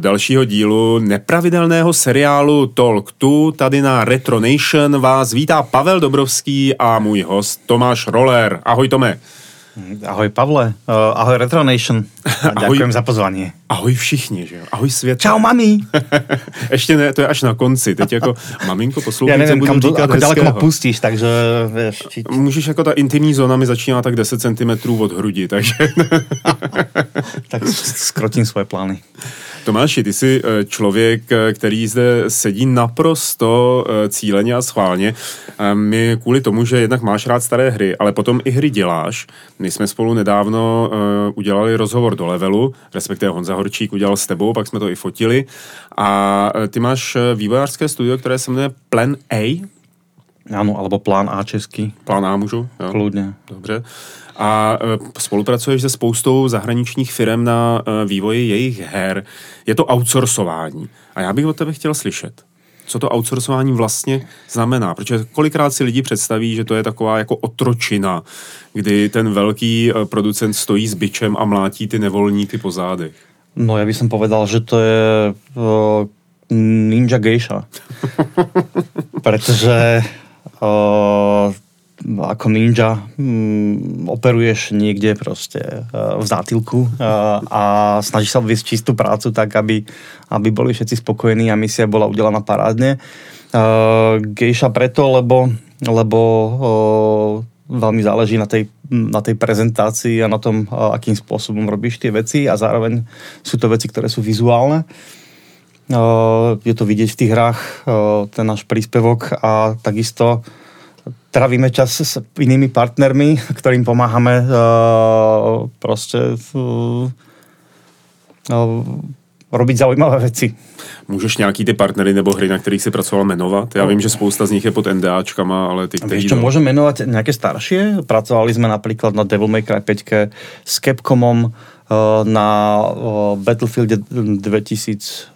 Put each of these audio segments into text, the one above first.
dalšího dílu nepravidelného seriálu Talk 2 tady na Retro Nation vás vítá Pavel Dobrovský a můj host Tomáš Roller. Ahoj Tome. Ahoj Pavle, uh, ahoj Retro Nation. Ahoj. Ďakujem za pozvanie. Ahoj všichni, že jo? Ahoj svět. Čau mami. Ještě ne, to je až na konci. Teď jako maminko poslouchej, Ja neviem, kam, říkat ako ďaleko ma pustíš, takže vieš, či, Můžeš jako ta intimní zóna mi začíná tak 10 cm od hrudi, takže tak skrotím svoje plány. Tomáši, ty jsi eh, člověk, eh, který zde sedí naprosto eh, cíleně a schválně. My kvůli tomu, že jednak máš rád staré hry, ale potom i hry děláš. My jsme spolu nedávno udělali rozhovor do levelu, respektive Honza Horčík udělal s tebou, pak jsme to i fotili. A ty máš vývojářské studio, které se jmenuje Plan A. Áno, alebo plán A český, Plán A můžu? Jo. kľudne. Dobře. A e, spolupracuješ se spoustou zahraničních firm na e, vývoji jejich her. Je to outsourcování. A já bych od tebe chtěl slyšet, co to outsourcování vlastně znamená. Protože kolikrát si lidi představí, že to je taková jako otročina, kdy ten velký e, producent stojí s bičem a mlátí ty nevolníky po zádech. No ja by som povedal, že to je uh, Ninja Geisha. Pretože uh, ako ninja mm, operuješ niekde proste uh, v zátilku uh, a snažíš sa odviesť čistú prácu tak, aby, aby boli všetci spokojní a misia bola udelaná parádne. Uh, Geisha preto, lebo, lebo uh, veľmi záleží na tej, na tej prezentácii a na tom, akým spôsobom robíš tie veci a zároveň sú to veci, ktoré sú vizuálne. Je to vidieť v tých hrách, ten náš príspevok a takisto trávime čas s inými partnermi, ktorým pomáhame uh, proste uh, uh, robiť zaujímavé veci. Můžeš nějaký ty partnery nebo hry, na kterých si pracoval, jmenovat? Já vím, že spousta z nich je pod NDAčkama, ale ty, který... Vieš čo, môžem menovať nejaké staršie? Pracovali sme napríklad na Devil May Cry 5 s Capcomom na Battlefield 2000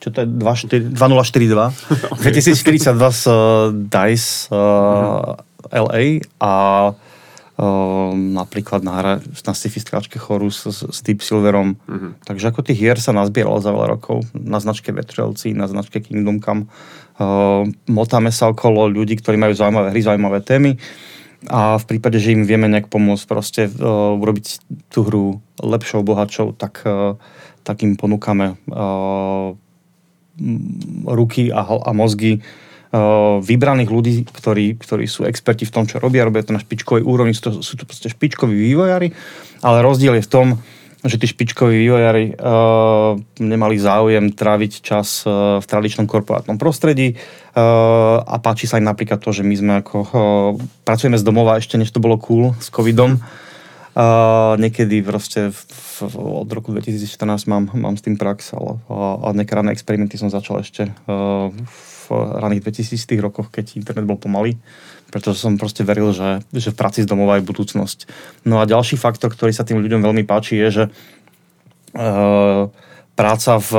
čo to je 24 2042 2042 s uh, DICE uh, LA a uh, napríklad na, hra, na sci-fi stráčke Chorus s, s Deep Silverom. Mhm. Takže ako tých hier sa nazbieralo za veľa rokov. Na značke Vetrelci, na značke Kingdom Come. Uh, motáme sa okolo ľudí, ktorí majú zaujímavé hry, zaujímavé témy a v prípade, že im vieme nejak pomôcť proste uh, urobiť tú hru lepšou, bohatšou, tak, uh, tak im ponúkame uh, ruky a, a mozgy uh, vybraných ľudí, ktorí, ktorí sú experti v tom, čo robia, robia to na špičkovej úrovni, sú to, sú to proste špičkoví vývojári, ale rozdiel je v tom, že tí špičkoví vývojári uh, nemali záujem tráviť čas uh, v tradičnom korporátnom prostredí uh, a páči sa im napríklad to, že my sme ako uh, pracujeme z domova ešte, než to bolo cool s covidom. Uh, niekedy proste v, v, od roku 2014 mám, mám s tým prax, ale uh, a nejaké rané experimenty som začal ešte uh, v raných 2000 rokoch, keď internet bol pomalý, pretože som proste veril, že, že v práci z domova je budúcnosť. No a ďalší faktor, ktorý sa tým ľuďom veľmi páči, je, že uh, práca v,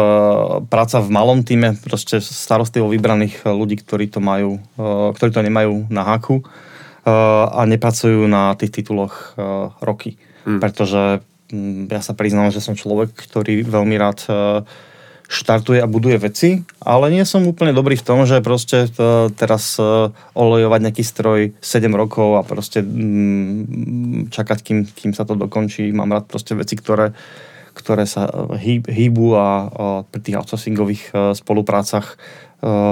práca v malom týme, proste starostlivo vybraných ľudí, ktorí to majú, uh, ktorí to nemajú na háku, uh, a nepracujú na tých tituloch uh, roky. Hmm. Pretože mm, ja sa priznám, že som človek, ktorý veľmi rád uh, štartuje a buduje veci, ale nie som úplne dobrý v tom, že proste teraz uh, olejovať nejaký stroj 7 rokov a proste mm, čakať, kým, kým sa to dokončí. Mám rád proste veci, ktoré, ktoré sa hýb, hýbu a pri tých outsourcingových uh, spoluprácach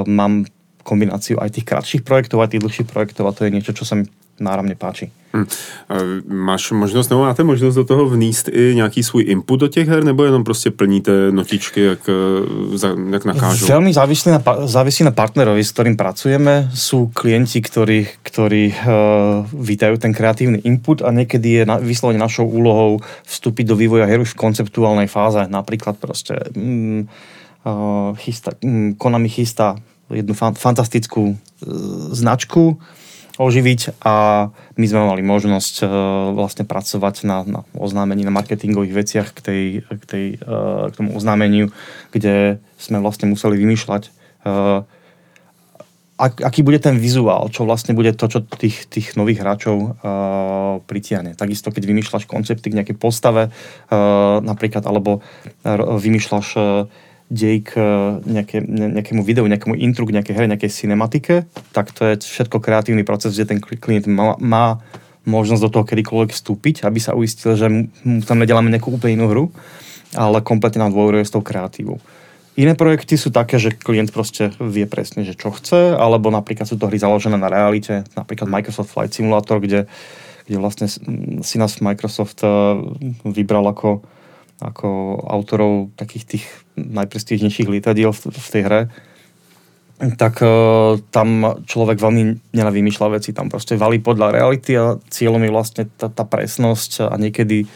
mám kombináciu aj tých kratších projektov, aj tých dlhších projektov a to je niečo, čo sa mi náramne páči. Hm. A Máš možnost, nebo máte možnost do toho vníst i nějaký svůj input do těch her, nebo jenom prostě plníte notičky, jak, za- jak nakážou? Veľmi závislí na, závisí na partnerovi, s ktorým pracujeme. Sú klienti, ktorí, ktorí uh, vítajú ten kreatívny input a niekedy je na, vyslovene našou úlohou vstúpiť do vývoja hier už v konceptuálnej fáze. Napríklad proste mm, uh, chystá, mm, Konami chystá jednu fan, fantastickú uh, značku, oživiť a my sme mali možnosť uh, vlastne pracovať na, na oznámení, na marketingových veciach k, tej, k, tej, uh, k tomu oznámeniu, kde sme vlastne museli vymýšľať uh, ak, aký bude ten vizuál, čo vlastne bude to, čo tých, tých nových hráčov uh, pritiahne. Takisto, keď vymýšľaš koncepty k nejakej postave, uh, napríklad, alebo vymýšľaš uh, dej k nejaké, nejakému videu, nejakému intru, k nejakej hre, nejakej cinematike, tak to je všetko kreatívny proces, kde ten klient má, má možnosť do toho kedykoľvek vstúpiť, aby sa uistil, že mu tam nedeláme nejakú úplne inú hru, ale kompletne nám dôveruje s tou kreatívou. Iné projekty sú také, že klient proste vie presne, že čo chce, alebo napríklad sú to hry založené na realite, napríklad Microsoft Flight Simulator, kde, kde vlastne si nás Microsoft eh, vybral ako, ako autorov takých tých najprestížnejších lietadiel v, v tej hre tak uh, tam človek veľmi nenavýmyšľa veci, tam proste valí podľa reality a cieľom je vlastne tá, tá presnosť a niekedy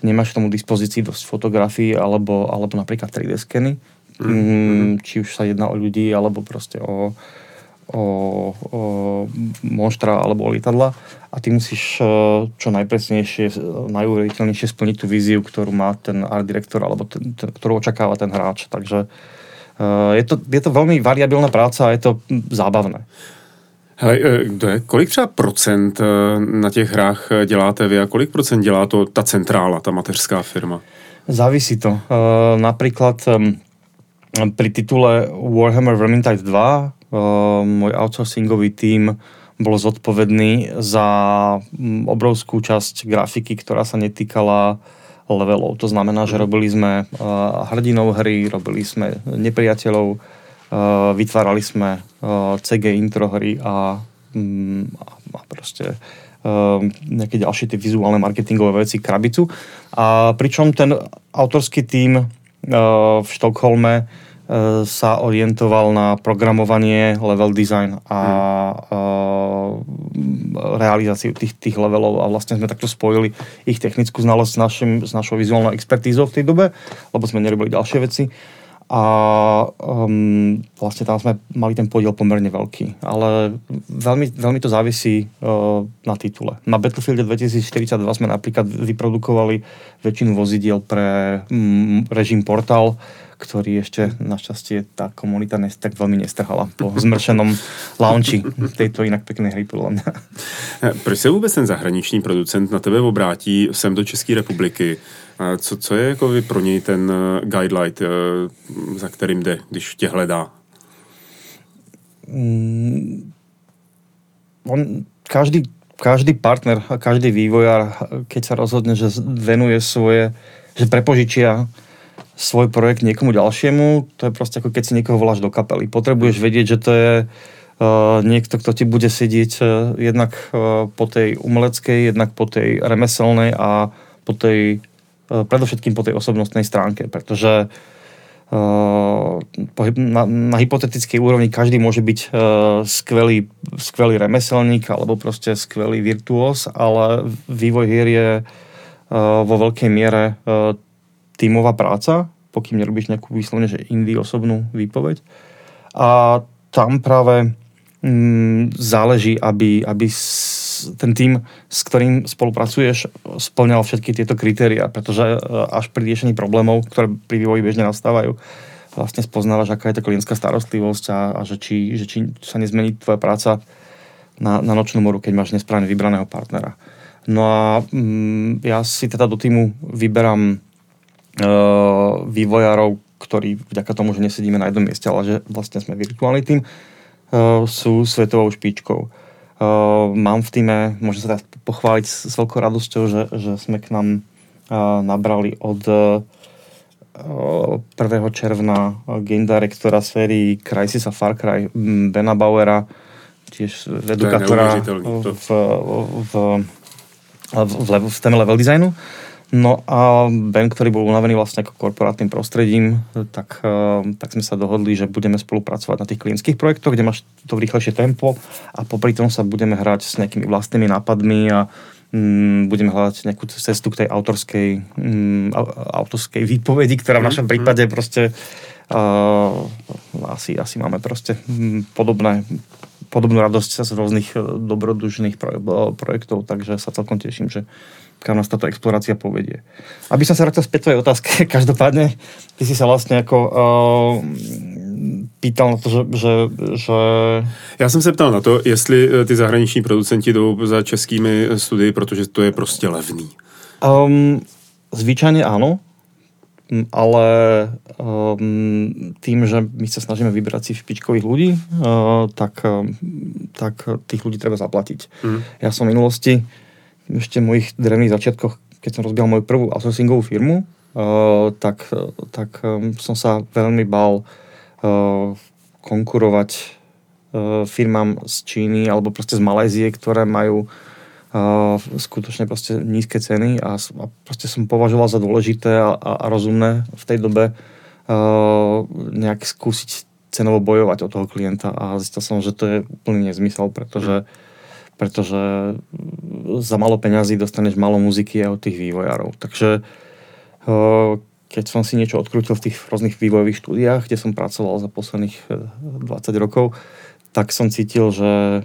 nemáš k tomu dispozícii dosť fotografií alebo, alebo napríklad 3D skeny, Mm-hmm. Či už sa jedná o ľudí, alebo proste o, o, o monštra alebo o lietadla a ty musíš e, čo najpresnejšie, najuveriteľnejšie splniť tú víziu, ktorú má ten art director alebo ten, ten, ktorú očakáva ten hráč. Takže uh, je, to, je to veľmi variabilná práca a je to zábavné. Hele, je, kolik třeba procent na těch hrách děláte vy a kolik procent dělá to ta centrála, ta mateřská firma? Závisí to. Napríklad pri titule Warhammer Vermintide 2 uh, môj outsourcingový tím bol zodpovedný za mm, obrovskú časť grafiky, ktorá sa netýkala levelov. To znamená, že robili sme uh, hrdinov hry, robili sme nepriateľov, uh, vytvárali sme uh, CG intro hry a, um, a proste nejaké ďalšie tie vizuálne marketingové veci, krabicu. A pričom ten autorský tím v Štokholme sa orientoval na programovanie, level design a hmm. realizáciu tých, tých levelov a vlastne sme takto spojili ich technickú znalosť s, našim, s našou vizuálnou expertízou v tej dobe, lebo sme nerobili ďalšie veci a um, vlastne tam sme mali ten podiel pomerne veľký. Ale veľmi, veľmi to závisí uh, na titule. Na Battlefield 2042 sme napríklad vyprodukovali väčšinu vozidiel pre um, režim Portal, ktorý ešte našťastie tá komunita nes, tak veľmi nestrhala po zmršenom launchi tejto inak peknej hry podľa mňa. Proč se vůbec ten zahraniční producent na tebe obrátí sem do České republiky? Co, co je jako pro něj ten eh, guidelight, eh, za kterým jde, když tě hledá? Mm, on, každý, každý partner a každý vývojár, keď sa rozhodne, že venuje svoje, že prepožičia svoj projekt niekomu ďalšiemu, to je proste ako keď si niekoho voláš do kapely. Potrebuješ vedieť, že to je uh, niekto, kto ti bude sedieť uh, jednak uh, po tej umeleckej, jednak po tej remeselnej a po tej, predovšetkým po tej osobnostnej stránke, pretože uh, na, na hypotetickej úrovni každý môže byť uh, skvelý, skvelý remeselník alebo proste skvelý virtuós, ale vývoj hier je vo veľkej miere tímová práca, pokým nerobíš nejakú výslovne, že indie osobnú výpoveď. A tam práve mm, záleží, aby, aby ten tým, s ktorým spolupracuješ, splňal všetky tieto kritéria, pretože e, až pri riešení problémov, ktoré pri vývoji bežne nastávajú, vlastne spoznávaš, aká je to klientská starostlivosť a, a že, či, že či sa nezmení tvoja práca na, na nočnú moru, keď máš nesprávne vybraného partnera. No a mm, ja si teda do týmu vyberám Eh, vývojárov, ktorí vďaka tomu, že nesedíme na jednom mieste, ale že vlastne sme virtuálny tým, eh, sú svetovou špičkou. Eh, mám v týme, môžem sa teraz pochváliť s veľkou radosťou, že, že sme k nám nabrali od 1. června game directora sérii Crysis a Far Cry Bena Bauera, tiež edukátora v, v, v, v, v téme level designu. No a Ben, ktorý bol unavený vlastne ako korporátnym prostredím, tak, eh, tak sme sa dohodli, že budeme spolupracovať na tých klientských projektoch, kde máš to v rýchlejšie tempo a popri tom sa budeme hrať s nejakými vlastnými nápadmi a mm, budeme hľadať nejakú cestu k tej autorskej, mm, autorskej výpovedi, ktorá v našom mhm. prípade proste uh, asi, asi máme proste mm, podobné podobnú radosť z rôznych e, dobrodužných pro, projektov, takže sa celkom teším, že kam nás táto explorácia povedie. Aby som sa vrátil späť tvojej otázke, každopádne, ty si sa vlastne ako uh, pýtal na to, že, že, že... Já jsem se ptal na to, jestli ty zahraniční producenti jdou za českými studii, protože to je prostě levný. Um, zvyčajne áno, ale um, tým, že my sa snažíme vybrať si špičkových ľudí, uh, tak, uh, tak tých ľudí treba zaplatiť. Mm. Ja som v minulosti, ešte v mojich drevných začiatkoch, keď som rozbiehal moju prvú outsourcingovú firmu, uh, tak, tak um, som sa veľmi bal uh, konkurovať uh, firmám z Číny alebo proste z Malézie, ktoré majú skutočne proste nízke ceny a, a proste som považoval za dôležité a, a, rozumné v tej dobe nejak skúsiť cenovo bojovať o toho klienta a zistil som, že to je úplný nezmysel, pretože pretože za malo peňazí dostaneš malo muziky a od tých vývojárov. Takže uh, keď som si niečo odkrútil v tých rôznych vývojových štúdiách, kde som pracoval za posledných 20 rokov, tak som cítil, že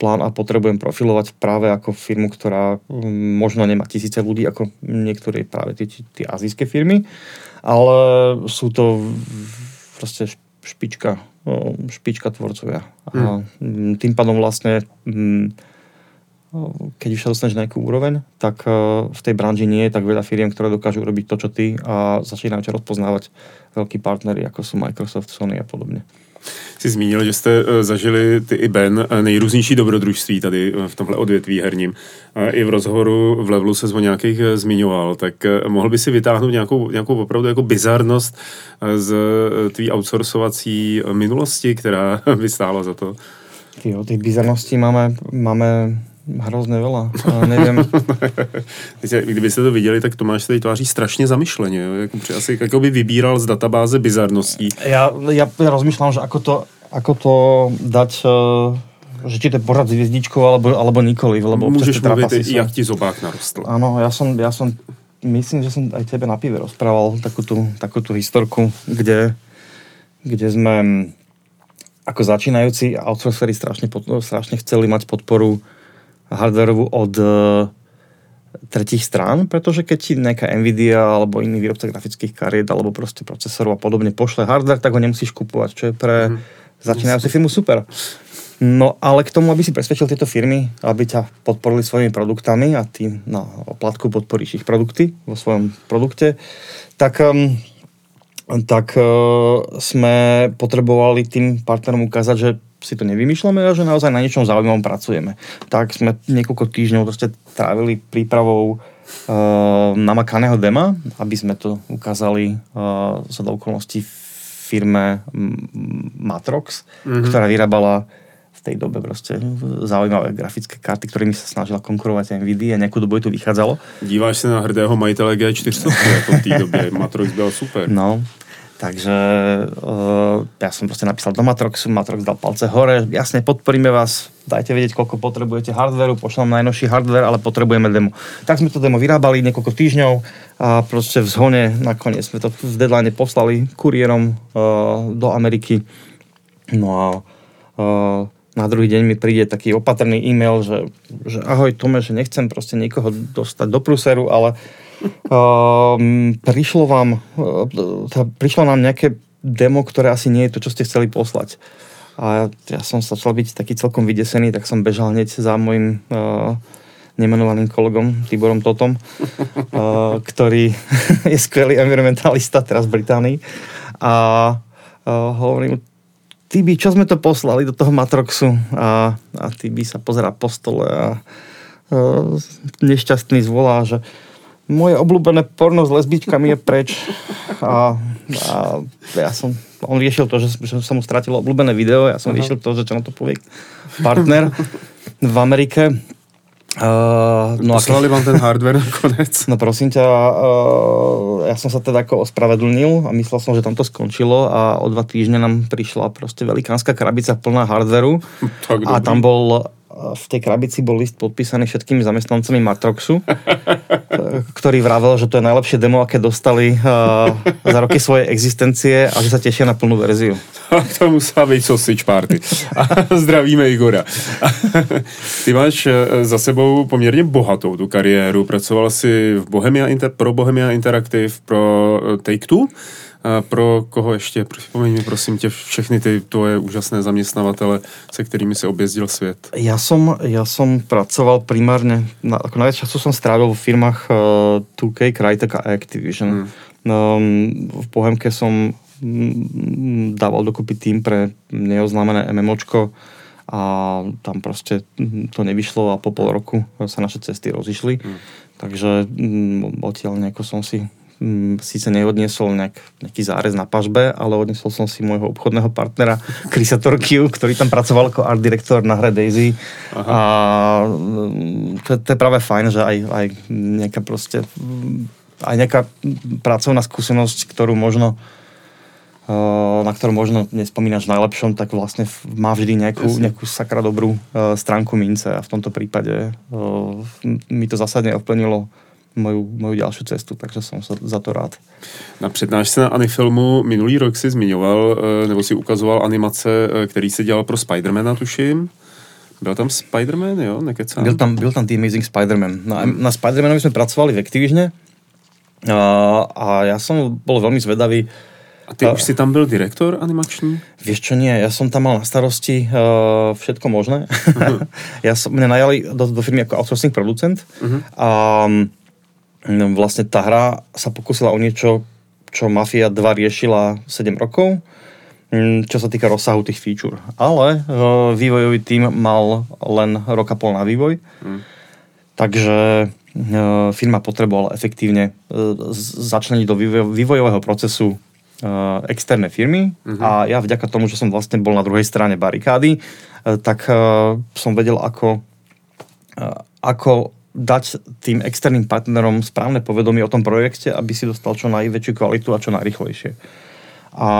plán A potrebujem profilovať práve ako firmu, ktorá mm, možno nemá tisíce ľudí, ako niektoré práve tie, tie azijské firmy, ale sú to proste špička, špička tvorcovia. A hmm. tým pádom vlastne mm, keď už sa dostaneš na nejakú úroveň, tak v tej branži nie je tak veľa firiem, ktoré dokážu robiť to, čo ty a začínajú ťa rozpoznávať veľkí partnery, ako sú Microsoft, Sony a podobne jsi zmínil, že jste eh, zažili ty i Ben eh, nejrůznější dobrodružství tady eh, v tomhle odvětví herním. I v rozhovoru v Levelu se o nějakých zmiňoval, tak mohl by si vytáhnout nějakou, nějakou opravdu jako bizarnost z tvý outsourcovací minulosti, která by stála za to? Jo, těch bizarností máme, máme hrozně veľa. nevím. Kdybyste to viděli, tak Tomáš se tady tváří strašně zamyšleně. Při asi jako by vybíral z databáze bizarností. Já, já, já rozmýšlám, že ako to, ako to dať uh že či to je pořád s hvězdičkou, alebo, alebo nikoli. Lebo Můžeš mluvit, som... jak ti zobák narostl. Áno, ja som, ja som, myslím, že som aj tebe na pive rozprával takú tú, takú tú historku, kde, kde sme ako začínajúci outsourcery strašne, strašne chceli mať podporu hardwareovú od e, tretích strán, pretože keď ti nejaká Nvidia alebo iný výrobca grafických kariet alebo proste procesorov a podobne pošle hardware, tak ho nemusíš kupovať, čo je pre mm. začínajúcu firmu super. No ale k tomu, aby si presvedčil tieto firmy, aby ťa podporili svojimi produktami a ty na oplatku podporíš ich produkty vo svojom produkte, tak, tak uh, sme potrebovali tým partnerom ukázať, že si to nevymýšľame a že naozaj na niečom zaujímavom pracujeme. Tak sme niekoľko týždňov proste trávili prípravou uh, namakaného dema, aby sme to ukázali uh, za do okolností firme Matrox, mm-hmm. ktorá vyrábala v tej dobe proste zaujímavé grafické karty, ktorými sa snažila konkurovať NVIDIA a nejakú dobu to vychádzalo. Díváš sa na hrdého majitele G400 ako v tej dobe, Matrox byl super. No, Takže uh, ja som proste napísal do Matroxu, Matrox dal palce hore, jasne podporíme vás, dajte vedieť, koľko potrebujete hardveru, pošlem najnovší hardware, ale potrebujeme demo. Tak sme to demo vyrábali niekoľko týždňov a proste v zhone nakoniec sme to v deadline poslali kuriérom uh, do Ameriky. No a uh, na druhý deň mi príde taký opatrný e-mail, že, že ahoj Tome, že nechcem proste niekoho dostať do pruseru, ale Um, prišlo vám, uh, prišlo nám nejaké demo, ktoré asi nie je to, čo ste chceli poslať. A ja som začal byť taký celkom vydesený, tak som bežal hneď za môjim uh, nemenovaným kolegom Tiborom Totom, uh, ktorý je skvelý environmentalista teraz v Británii. A uh, hovorím, Tibi, čo sme to poslali do toho Matroxu? A, a Tibi sa pozera po stole a uh, nešťastný zvolá, že moje obľúbené porno s lesbičkami je preč. A, a ja som, on riešil to, že, že som mu stratil obľúbené video, ja som uh-huh. riešil to, že čo na to povie partner v Amerike. Uh, no Poslali vám ten hardware konec? No prosím ťa, uh, ja som sa teda ako ospravedlnil a myslel som, že tam to skončilo a o dva týždne nám prišla proste velikánska krabica plná hardveru a tam bol v tej krabici bol list podpísaný všetkými zamestnancami Matroxu, ktorý vravel, že to je najlepšie demo, aké dostali uh, za roky svojej existencie a že sa tešia na plnú verziu. to musela byť sausage party. Zdravíme Igora. Ty máš za sebou poměrně bohatou tu kariéru. Pracoval si v Bohemia pro Bohemia Interactive, pro Take-Two pro koho ještě? Připomeň mi prosím tě všechny ty tvoje úžasné zaměstnavatele, se kterými si objezdil svět. Ja som, ja som pracoval primárne, na, ako najviac času som strávil v firmách uh, 2K, Crytek a Activision. Hmm. Um, v Bohemke som um, dával dokopy tým pre neoznámené MMOčko a tam proste to nevyšlo a po pol roku sa naše cesty rozišli. Hmm. Takže um, odtiaľ nejako som si Mm, síce neodniesol nejak, nejaký zárez na pažbe, ale odniesol som si môjho obchodného partnera Krisa Torkiu, ktorý tam pracoval ako art direktor na hre Daisy. Aha. A mm, to, to je práve fajn, že aj, aj nejaká proste aj nejaká pracovná skúsenosť, ktorú možno na ktorú možno nespomínaš v najlepšom, tak vlastne má vždy nejakú, nejakú sakra dobrú stránku mince a v tomto prípade mi to zásadne ovplnilo moju, moju ďalšiu cestu, takže som sa za to rád. Na přednášce na Anifilmu minulý rok si zmiňoval, eh, nebo si ukazoval animace, eh, který si dělal pro Spidermana, tuším. Byl tam Spider-Man, jo? Nekecám. Byl tam, byl tam The Amazing Spider-Man. Na, na Spider-Manovi sme pracovali v Activisione a, a ja som bol veľmi zvedavý. A ty a, už si tam byl direktor animační? Vieš čo, nie. Ja som tam mal na starosti uh, všetko možné. Uh-huh. ja som, mne najali do, do firmy ako outsourcing producent uh-huh. a No, vlastne tá hra sa pokusila o niečo, čo Mafia 2 riešila 7 rokov, mm, čo sa týka rozsahu tých feature. Ale uh, vývojový tým mal len roka pol na vývoj, mm. takže uh, firma potrebovala efektívne uh, začleniť do vývoj, vývojového procesu externé firmy mm-hmm. a ja vďaka tomu, že som vlastne bol na druhej strane barikády, tak som vedel, ako, ako dať tým externým partnerom správne povedomie o tom projekte, aby si dostal čo najväčšiu kvalitu a čo najrychlejšie. A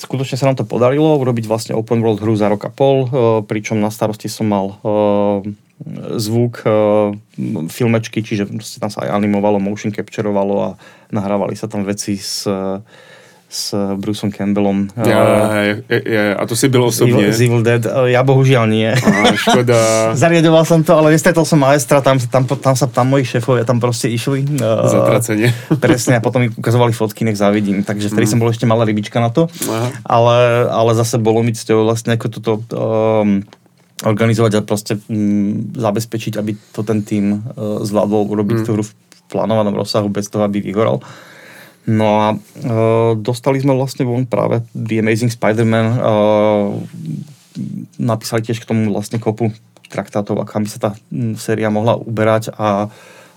skutočne sa nám to podarilo urobiť vlastne open world hru za rok a pol, e, pričom na starosti som mal e, zvuk, e, filmečky, čiže tam sa aj animovalo, motion captureovalo a nahrávali sa tam veci s s Bruceom Campbellom. Ja, ja, ja, a to si byl osobně? Z Evil Dead. Ja bohužiaľ nie. A, škoda. Zariadoval som to, ale nestretol som maestra, tam, tam, tam sa tam moji šéfovia tam proste išli. Zatracenie. Presne, a potom mi ukazovali fotky, nech závidím. Takže vtedy mm. som bol ešte malá rybička na to. Aha. Ale, ale zase bolo mi cťou vlastne ako toto um, organizovať a proste um, zabezpečiť, aby to ten tým uh, zvládol urobiť mm. tú hru v plánovanom rozsahu bez toho, aby vyhoral. No a uh, dostali sme vlastne von práve The Amazing Spider-Man. Uh, napísali tiež k tomu vlastne kopu traktátov, kam by sa tá séria mohla uberať a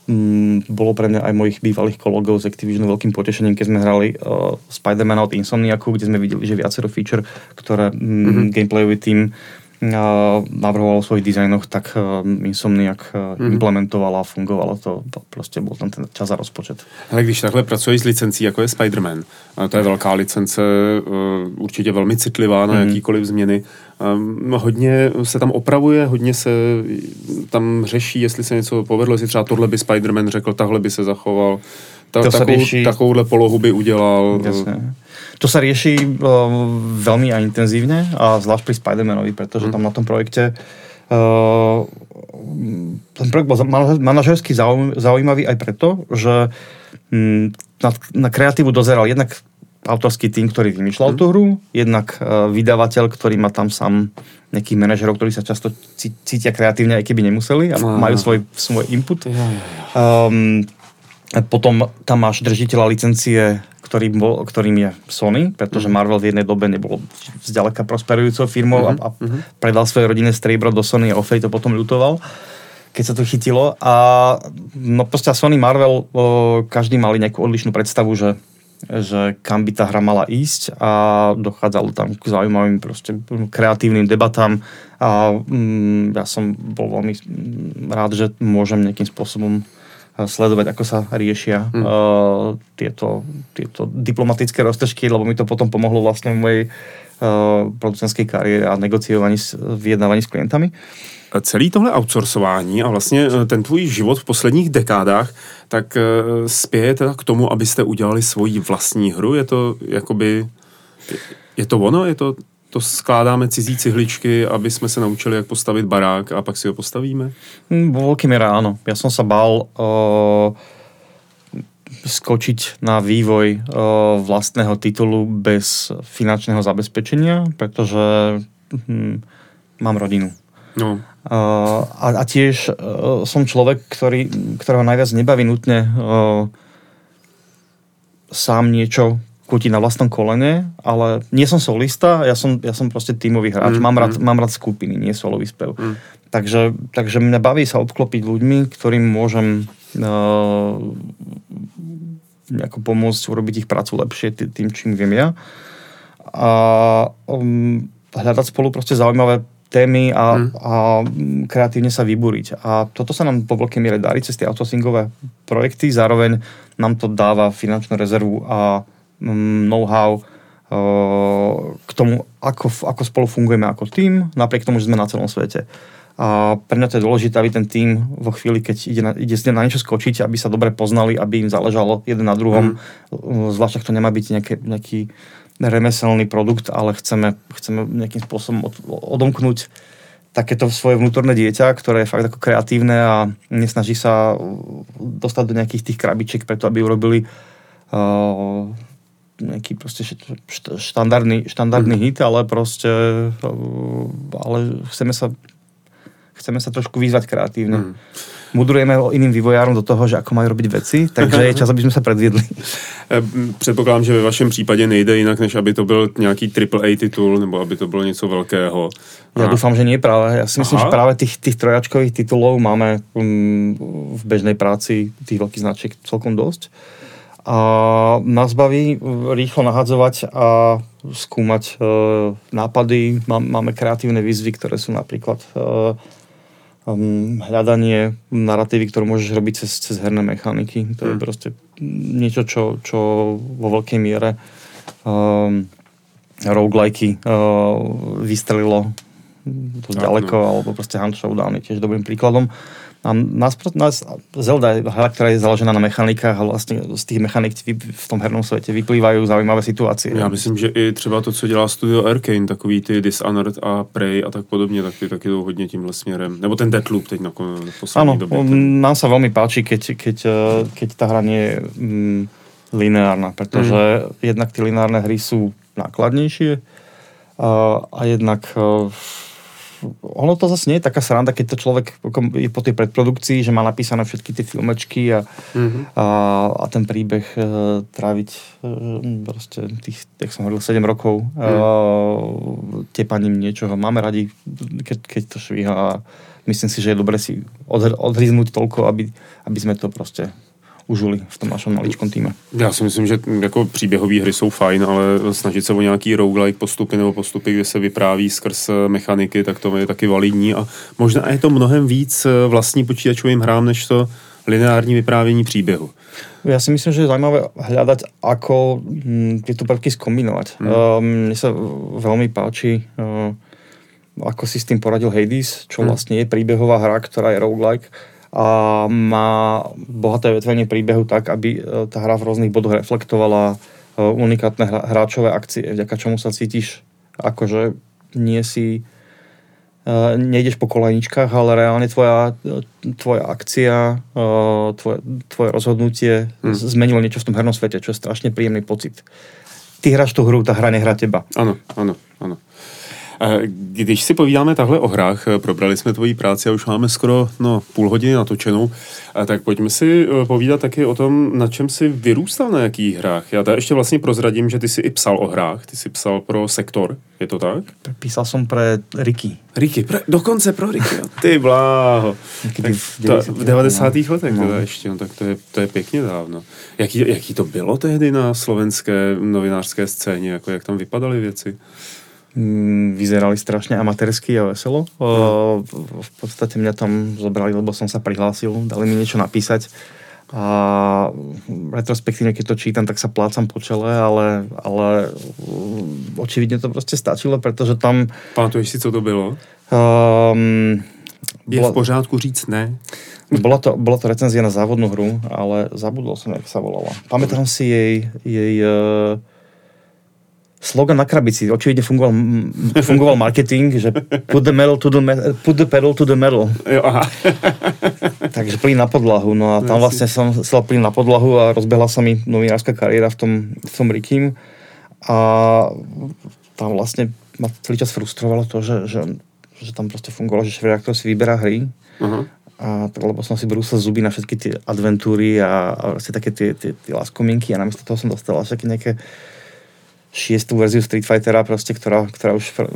um, bolo pre mňa aj mojich bývalých kolegov z Activisionu veľkým potešením, keď sme hrali uh, Spider-Man od Insomniacu, kde sme videli, že viacero feature, ktoré mm-hmm. gameplayový tým navrhoval o svojich dizajnoch, tak Insomniac mm-hmm. implementovala a fungovalo to. Proste bol tam ten čas a rozpočet. Ale když takhle pracuješ s licencí, jako je Spider-Man, to je velká licence, e, určitě velmi citlivá na mm-hmm. jakýkoliv změny. Hodně se tam opravuje, hodně se tam řeší, jestli se něco povedlo, jestli třeba tohle by Spider-Man řekl, tahle by se zachoval. Ta, to takovou, rieši... Takovouhle polohu by udělal. Jasne. To sa rieši uh, veľmi a intenzívne, a zvlášť pri Spider-Manovi, pretože mm. tam na tom projekte uh, ten projekt bol manažersky zaujímavý aj preto, že um, na, na kreatívu dozeral jednak autorský tým, ktorý vymýšľal mm. tú hru, jednak uh, vydavateľ, ktorý má tam sám nejakých manažerov, ktorí sa často cítia kreatívne, aj keby nemuseli a majú svoj, svoj input. Um, potom tam máš držiteľa licencie ktorým, bol, ktorým je Sony, pretože mhm. Marvel v jednej dobe nebol zďaleka prosperujúcou firmou uh-huh. a, a mhm. predal svoje rodinné striebro do Sony a Ofej to potom ľutoval keď sa to chytilo. A no proste Sony Marvel o, každý mali nejakú odlišnú predstavu, že, že kam by tá hra mala ísť a dochádzalo tam k zaujímavým proste kreatívnym debatám a mm, ja som bol veľmi rád, že môžem nejakým spôsobom sledovať, ako sa riešia hmm. uh, tieto, tieto diplomatické roztržky, lebo mi to potom pomohlo vlastne v mojej uh, producentskej kariére a negociovaní, vyjednávaní s klientami. Celý tohle outsourcování a vlastně ten tvůj život v posledních dekádách, tak spěje teda k tomu, abyste udělali svoji vlastní hru? Je to jakoby, je to ono? Je to to skládáme cizí cihličky, aby sme sa naučili, jak postaviť barák a pak si ho postavíme? Vo veľkej miere áno. Ja som sa bál uh, skočiť na vývoj uh, vlastného titulu bez finančného zabezpečenia, pretože hm, mám rodinu. No. Uh, a, a tiež uh, som človek, ktorý, ktorého najviac nebaví nutne uh, sám niečo kúti na vlastnom kolene, ale nie som solista, ja som, ja som proste tímový hráč, mm, mám, rád, mm. mám rád skupiny, nie solový spev. Mm. Takže, takže mňa baví sa obklopiť ľuďmi, ktorým môžem uh, pomôcť urobiť ich prácu lepšie tým, čím viem ja. A um, hľadať spolu proste zaujímavé témy a, mm. a kreatívne sa vybúriť. A toto sa nám po veľkej miere darí cez tie outsourcingové projekty, zároveň nám to dáva finančnú rezervu a know-how eh, k tomu, ako, ako spolu fungujeme ako tým, napriek tomu, že sme na celom svete. A pre mňa to je dôležité, aby ten tým vo chvíli, keď ide na, ide na niečo skočiť, aby sa dobre poznali, aby im záležalo jeden na druhom. Mm. Zvlášť, ak to nemá byť nejaké, nejaký remeselný produkt, ale chceme, chceme nejakým spôsobom od, odomknúť takéto svoje vnútorné dieťa, ktoré je fakt ako kreatívne a nesnaží sa dostať do nejakých tých krabičiek preto, aby urobili uh, nejaký proste štandardný, štandardný mm. hit, ale proste ale chceme sa chceme sa trošku vyzvať kreatívne. Mm. Mudrujeme o iným vývojárom do toho, že ako majú robiť veci, takže je čas, aby sme sa predviedli. Předpokládám, že ve vašem případě nejde jinak, než aby to byl nějaký AAA titul, nebo aby to bylo něco velkého. Ja dúfam, že nie práve. Ja si myslím, Aha. že práve tých, tých trojačkových titulov máme um, v bežnej práci tých veľkých značiek celkom dosť. A nás baví rýchlo nahadzovať a skúmať e, nápady. Má, máme kreatívne výzvy, ktoré sú napríklad e, um, hľadanie narratívy, ktorú môžeš robiť cez, cez herné mechaniky. To je mm. proste niečo, čo, čo vo veľkej miere um, roguelike uh, vystrelilo dosť ďaleko, no. alebo proste Hunt Showdown je tiež dobrým príkladom. A nás, nás Zelda je hra, ktorá je založená na mechanikách a vlastne z tých mechanik v tom hernom svete vyplývajú zaujímavé situácie. Já myslím, že i třeba to, co dělá studio Arkane, takový ty Dishonored a Prey a tak podobně, tak ty taky jdou hodně tímhle směrem. Nebo ten Deathloop teď na, poslední době. Ten... nám sa veľmi páči, keď, keď, eh, keď tá hra nie je mm, lineárna, pretože mm. jednak tie lineárne hry sú nákladnejšie a, a jednak uh, ono to zase nie je taká sranda, keď to človek je po tej predprodukcii, že má napísané všetky tie filmečky a, mm-hmm. a, a ten príbeh e, tráviť e, proste tých, jak som hovoril, 7 rokov mm. e, tepaním niečoho. Máme radi, keď, keď to švíha a myslím si, že je dobre si odhryznúť toľko, aby, aby sme to proste užili v tom našem maličkom týme. Já si myslím, že jako příběhové hry jsou fajn, ale snažit se o nějaký roguelike postupy nebo postupy, kde se vypráví skrz mechaniky, tak to je taky validní a možná je to mnohem víc vlastní počítačovým hrám, než to lineární vyprávění příběhu. Ja si myslím, že je zaujímavé hľadať, ako hm, tieto prvky skombinovať. Hmm. Uh, mne sa veľmi páči, uh, ako si s tým poradil Hades, čo hmm. vlastne je príbehová hra, ktorá je roguelike a má bohaté vetvenie príbehu tak, aby e, tá hra v rôznych bodoch reflektovala e, unikátne hráčové akcie, vďaka čomu sa cítiš akože nie si e, nejdeš po koleničkách, ale reálne tvoja, tvoja akcia, tvoje, tvoje rozhodnutie hmm. zmenilo niečo v tom hernom svete, čo je strašne príjemný pocit. Ty hráš tú hru, tá hra nehrá teba. Áno, áno, áno. Když si povídáme takhle o hrách, eh, probrali jsme tvoji práci a už máme skoro no, půl hodiny natočenou, tak pojďme si eh, povídat taky o tom, na čem jsi vyrůstal, na jakých hrách. Já tady ještě vlastně prozradím, že ty si i psal o hrách, ty si psal pro Sektor, je to tak? Písal jsem pro Ricky. Ricky, pre, dokonce pro Ricky, ty bláho. Tak to, v 90. No. letech no. teda ještě, no, tak to je, to je pěkně dávno. Jaký, jaký to bylo tehdy na slovenské novinářské scéně, jako jak tam vypadaly věci? Mm, vyzerali strašne amatérsky a veselo. Mm. V podstate mňa tam zobrali, lebo som sa prihlásil, dali mi niečo napísať A retrospektívne, keď to čítam, tak sa plácam po čele, ale, ale mm, očividne to proste stačilo, pretože tam... Pamatuješ si, co to bylo? Um, Je v pořádku říct ne? Bola to, bola to recenzia na závodnú hru, ale zabudol som, jak sa volala. Pamätám si jej, jej uh, slogan na krabici. Očividne fungoval, fungoval marketing, že put the, metal to the, put the pedal to the metal. Jo, aha. Takže plyn na podlahu. No a tam vlastne som chcel plyn na podlahu a rozbehla sa mi novinárska kariéra v tom, v tom Rikim. A tam vlastne ma celý čas frustrovalo to, že, že, že tam proste fungovalo, že šéf-redaktor si vyberá hry aha. a lebo som si brúsil zuby na všetky tie adventúry a, a vlastne také tie, tie, tie láskominky a namiesto toho som dostal až také nejaké šiestu verziu Street Fightera proste, ktorá, ktorá už pr-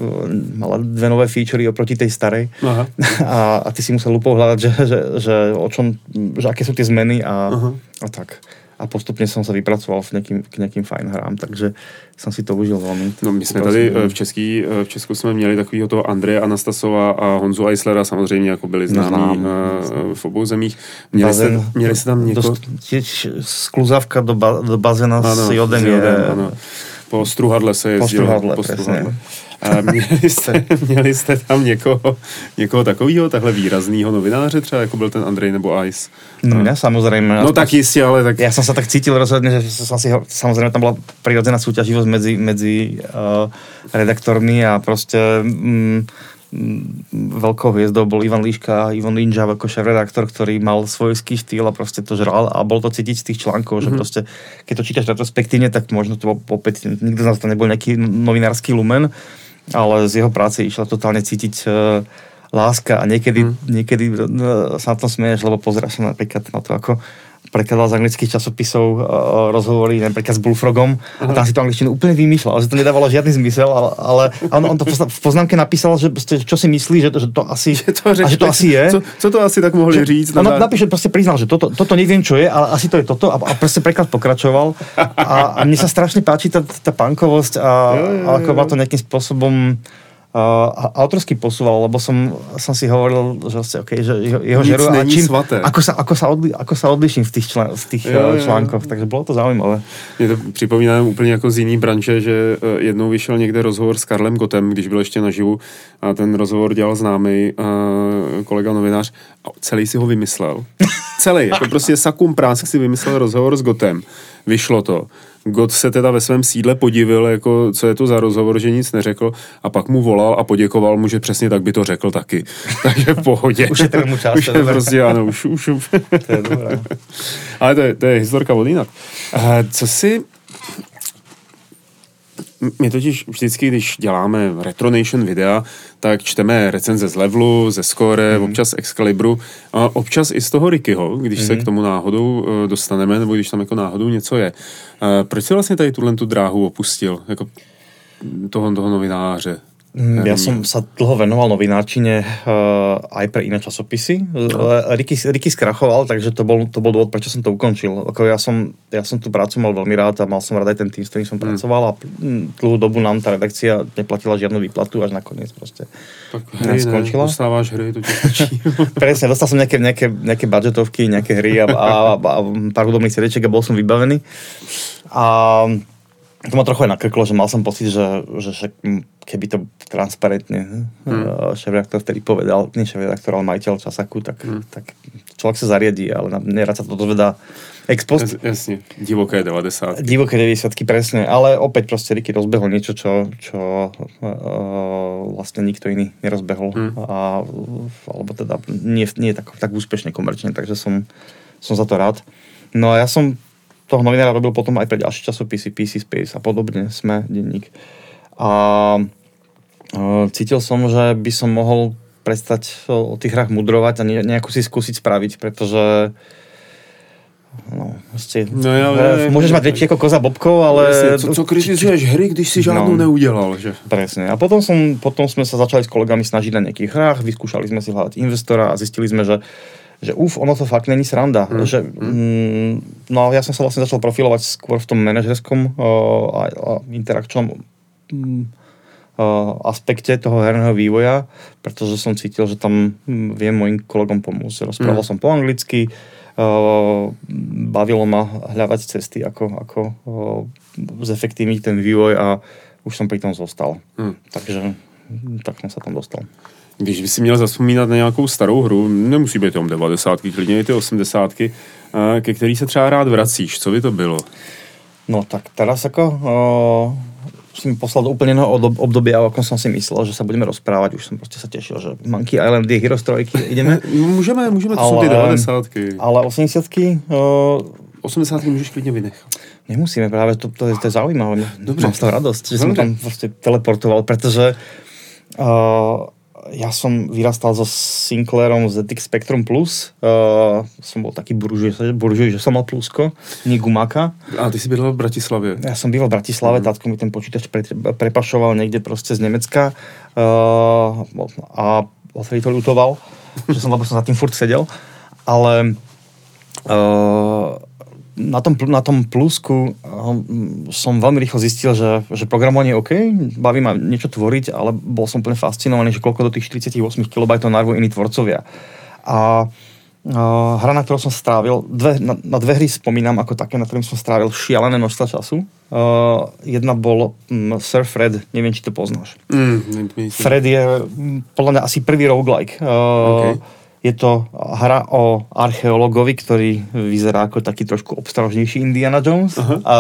mala dve nové featurey oproti tej starej aha. a, a ty si musel lupou hľadať, že, že, že, o čom, že aké sú tie zmeny a, Aha. a tak. A postupne som sa vypracoval v nejakým, k nejakým fajn hrám, takže som si to užil veľmi. No my jsme tady eh, v, Český, eh, v Česku jsme měli takového toho Andreje Anastasova a Honzu Eislera, samozřejmě jako byli známí Znám, eh, v obou zemích. Měli jste, měli jste tam někoho... Tiež skluzavka do, ba, do bazéna s jodem s je... ano. Po struhadle se jezdilo. struhadle, po struhadle. A měli, jste, měli jste tam někoho, někoho takového, takhle výrazného novináře, třeba jako byl ten Andrej nebo Ice? No mňa samozrejme. No tak jistě, ale tak... Ja som sa tak cítil rozhodne, že som si ho, samozrejme tam bola prirodzená súťaživosť medzi, medzi uh, redaktormi a proste mm, mm, veľkou hviezdou bol Ivan Líška, Ivan Linžav ako šéf-redaktor, ktorý mal svojský štýl a proste to žral a bol to cítiť z tých článkov, že proste keď to čítaš retrospektívne, tak možno to opäť, nikto z nás to nebol nejaký novinársky lumen, ale z jeho práce išla totálne cítiť uh, láska a niekedy, niekedy uh, sa na tom smeješ, lebo pozeráš sa napríklad na to, ako prekladal z anglických časopisov uh, rozhovory napríklad s Bullfrogom a tam si to angličtinu úplne vymýšľal, že to nedávalo žiadny zmysel, ale, ale on, on to v poznámke napísal, že čo si myslí, že to, že to asi, Že to a že to asi je. Co, co to asi tak mohli Že- říct? No, na no, zá- napíše, proste priznal, že toto, toto neviem, čo je, ale asi to je toto a, a proste preklad pokračoval a, a mne sa strašne páči tá, tá punkovosť a, Jo, jo, a ako jo. ma to nejakým spôsobom uh, autorsky posúval, lebo som, som si hovoril, že, vlastne, okay, že jeho, Nic žeru a čím, svaté. ako sa, ako, sa odli, ako sa odliším v tých, člen, v tých Jo, jo, jo. článkoch, takže bolo to zaujímavé. Mě to připomíná úplně jako z jiný branže, že eh, jednou vyšel někde rozhovor s Karlem Gotem, když byl ještě naživu a ten rozhovor dělal známý uh, kolega novinář a celý si ho vymyslel. celý, jako prostě sakum prásk si vymyslel rozhovor s Gotem. Vyšlo to. Got se teda ve svém sídle podivil, jako, co je to za rozhovor, že nic neřekl a pak mu volal a poděkoval mu, že přesně tak by to řekl taky. Takže v pohodě. Ušetril mu čas, Už je je prostě, ano, už, už, už. To je dobré. Ale to je, to je historka od jinak. Eh, Co si... My totiž vždycky, když děláme Retronation videa, tak čteme recenze z Levelu, ze Score, mm. občas Excalibru a občas i z toho Rickyho, když mm. se k tomu náhodou eh, dostaneme, nebo když tam jako náhodou něco je. Eh, Proč si vlastně tady tuhle tu dráhu opustil? Jako toho, toho novináře? Mm, Ja som sa dlho venoval novinárčine uh, aj pre iné časopisy. No. Ricky, Ricky skrachoval, takže to bol, to bol dôvod, prečo som to ukončil. Ako ja, som, ja som tú prácu mal veľmi rád a mal som rád aj ten tým, s ktorým som pracoval a mm, dlhú dobu nám tá redakcia neplatila žiadnu výplatu, až nakoniec proste. Tak hry ne, skončila? dostáváš hry, to. Presne, dostal som nejaké, nejaké, nejaké budžetovky, nejaké hry a, a, a pár hudobných CD-čiek a bol som vybavený. A to ma trochu aj nakrklo, že mal som pocit, že, že však, hm, keby to transparentne hmm. šéf-redaktor vtedy povedal, nie šéf-redaktor, ale majiteľ časaku, tak, hmm. tak človek sa zariadí, ale nerad sa to dozvedá ex post. Jas- Jasně, divoké 90. Divoké 90 presne, ale opäť proste Ricky rozbehol niečo, čo, čo uh, vlastne nikto iný nerozbehol. Hmm. A, alebo teda nie, nie tak, tak úspešne komerčne, takže som, som za to rád. No a ja som toho novinára robil potom aj pre ďalšie časopisy, PC Space a podobne, sme denník. A uh, cítil som, že by som mohol prestať o, o tých hrách mudrovať a ne, nejako si skúsiť spraviť, pretože no, proste, No ja, ja, môžeš mať väčšie ako koza bobkov, ale... Jasně, co, co kritizuješ hry, když si žádnou No. neudělal, že? Presne. A potom, som, potom sme sa začali s kolegami snažiť na nejakých hrách, vyskúšali sme si hľadať investora a zistili sme, že že uf, ono to fakt není sranda. Hmm. Že, mm, no ja som sa vlastne začal profilovať skôr v tom manažerskom uh, a, a interakčnom mm, aspekte toho herného vývoja, pretože som cítil, že tam hm, viem mojim kolegom pomôcť. Rozprával mm. som po anglicky, bavilo ma hľadať cesty, ako, ako zefektívniť ten vývoj a už som pri tom zostal. Mm. Takže tak som sa tam dostal. Když by si měl zaspomínat na nějakou starou hru, nemusí být tom 90, klidně i ty 80, ke který se třeba rád vracíš, co by to bylo? No tak teraz ako o, si mi poslal do úplne od obdobia, ako som si myslel, že sa budeme rozprávať. Už som proste sa tešil, že Monkey Island je Heroes 3, ideme. Můžeme, můžeme, to ale, sú tie 90 Ale 80 o... 80 můžeš klidne vynechat. Nemusíme, práve to, to, je, to je zaujímavé. Dobře. Mám z toho radosť, že som tam proste teleportoval, pretože uh, ja som vyrastal so Sinclairom ZX Spectrum Plus. Uh, som bol taký buržuj, buržuj, že som mal plusko, nie gumaka. A ty si bydlel v Bratislavě. Ja som býval v Bratislave, mm. tátko mi ten počítač pre, prepašoval niekde proste z Nemecka uh, a odtedy to ľutoval, že som, lebo som za tým furt sedel. Ale uh, na tom, na tom plusku som veľmi rýchlo zistil, že, že programovanie je OK, baví ma niečo tvoriť, ale bol som úplne fascinovaný, že koľko do tých 48 kB narvú iní tvorcovia. A hra, na ktorú som strávil, dve, na, na dve hry spomínam ako také, na ktorým som strávil šialené množstva času. Uh, jedna bol um, Sir Fred, neviem, či to poznáš. Mm, Fred je podľa mňa asi prvý roguelike. Uh, okay je to hra o archeologovi, ktorý vyzerá ako taký trošku obstarožnejší Indiana Jones, uh-huh. a,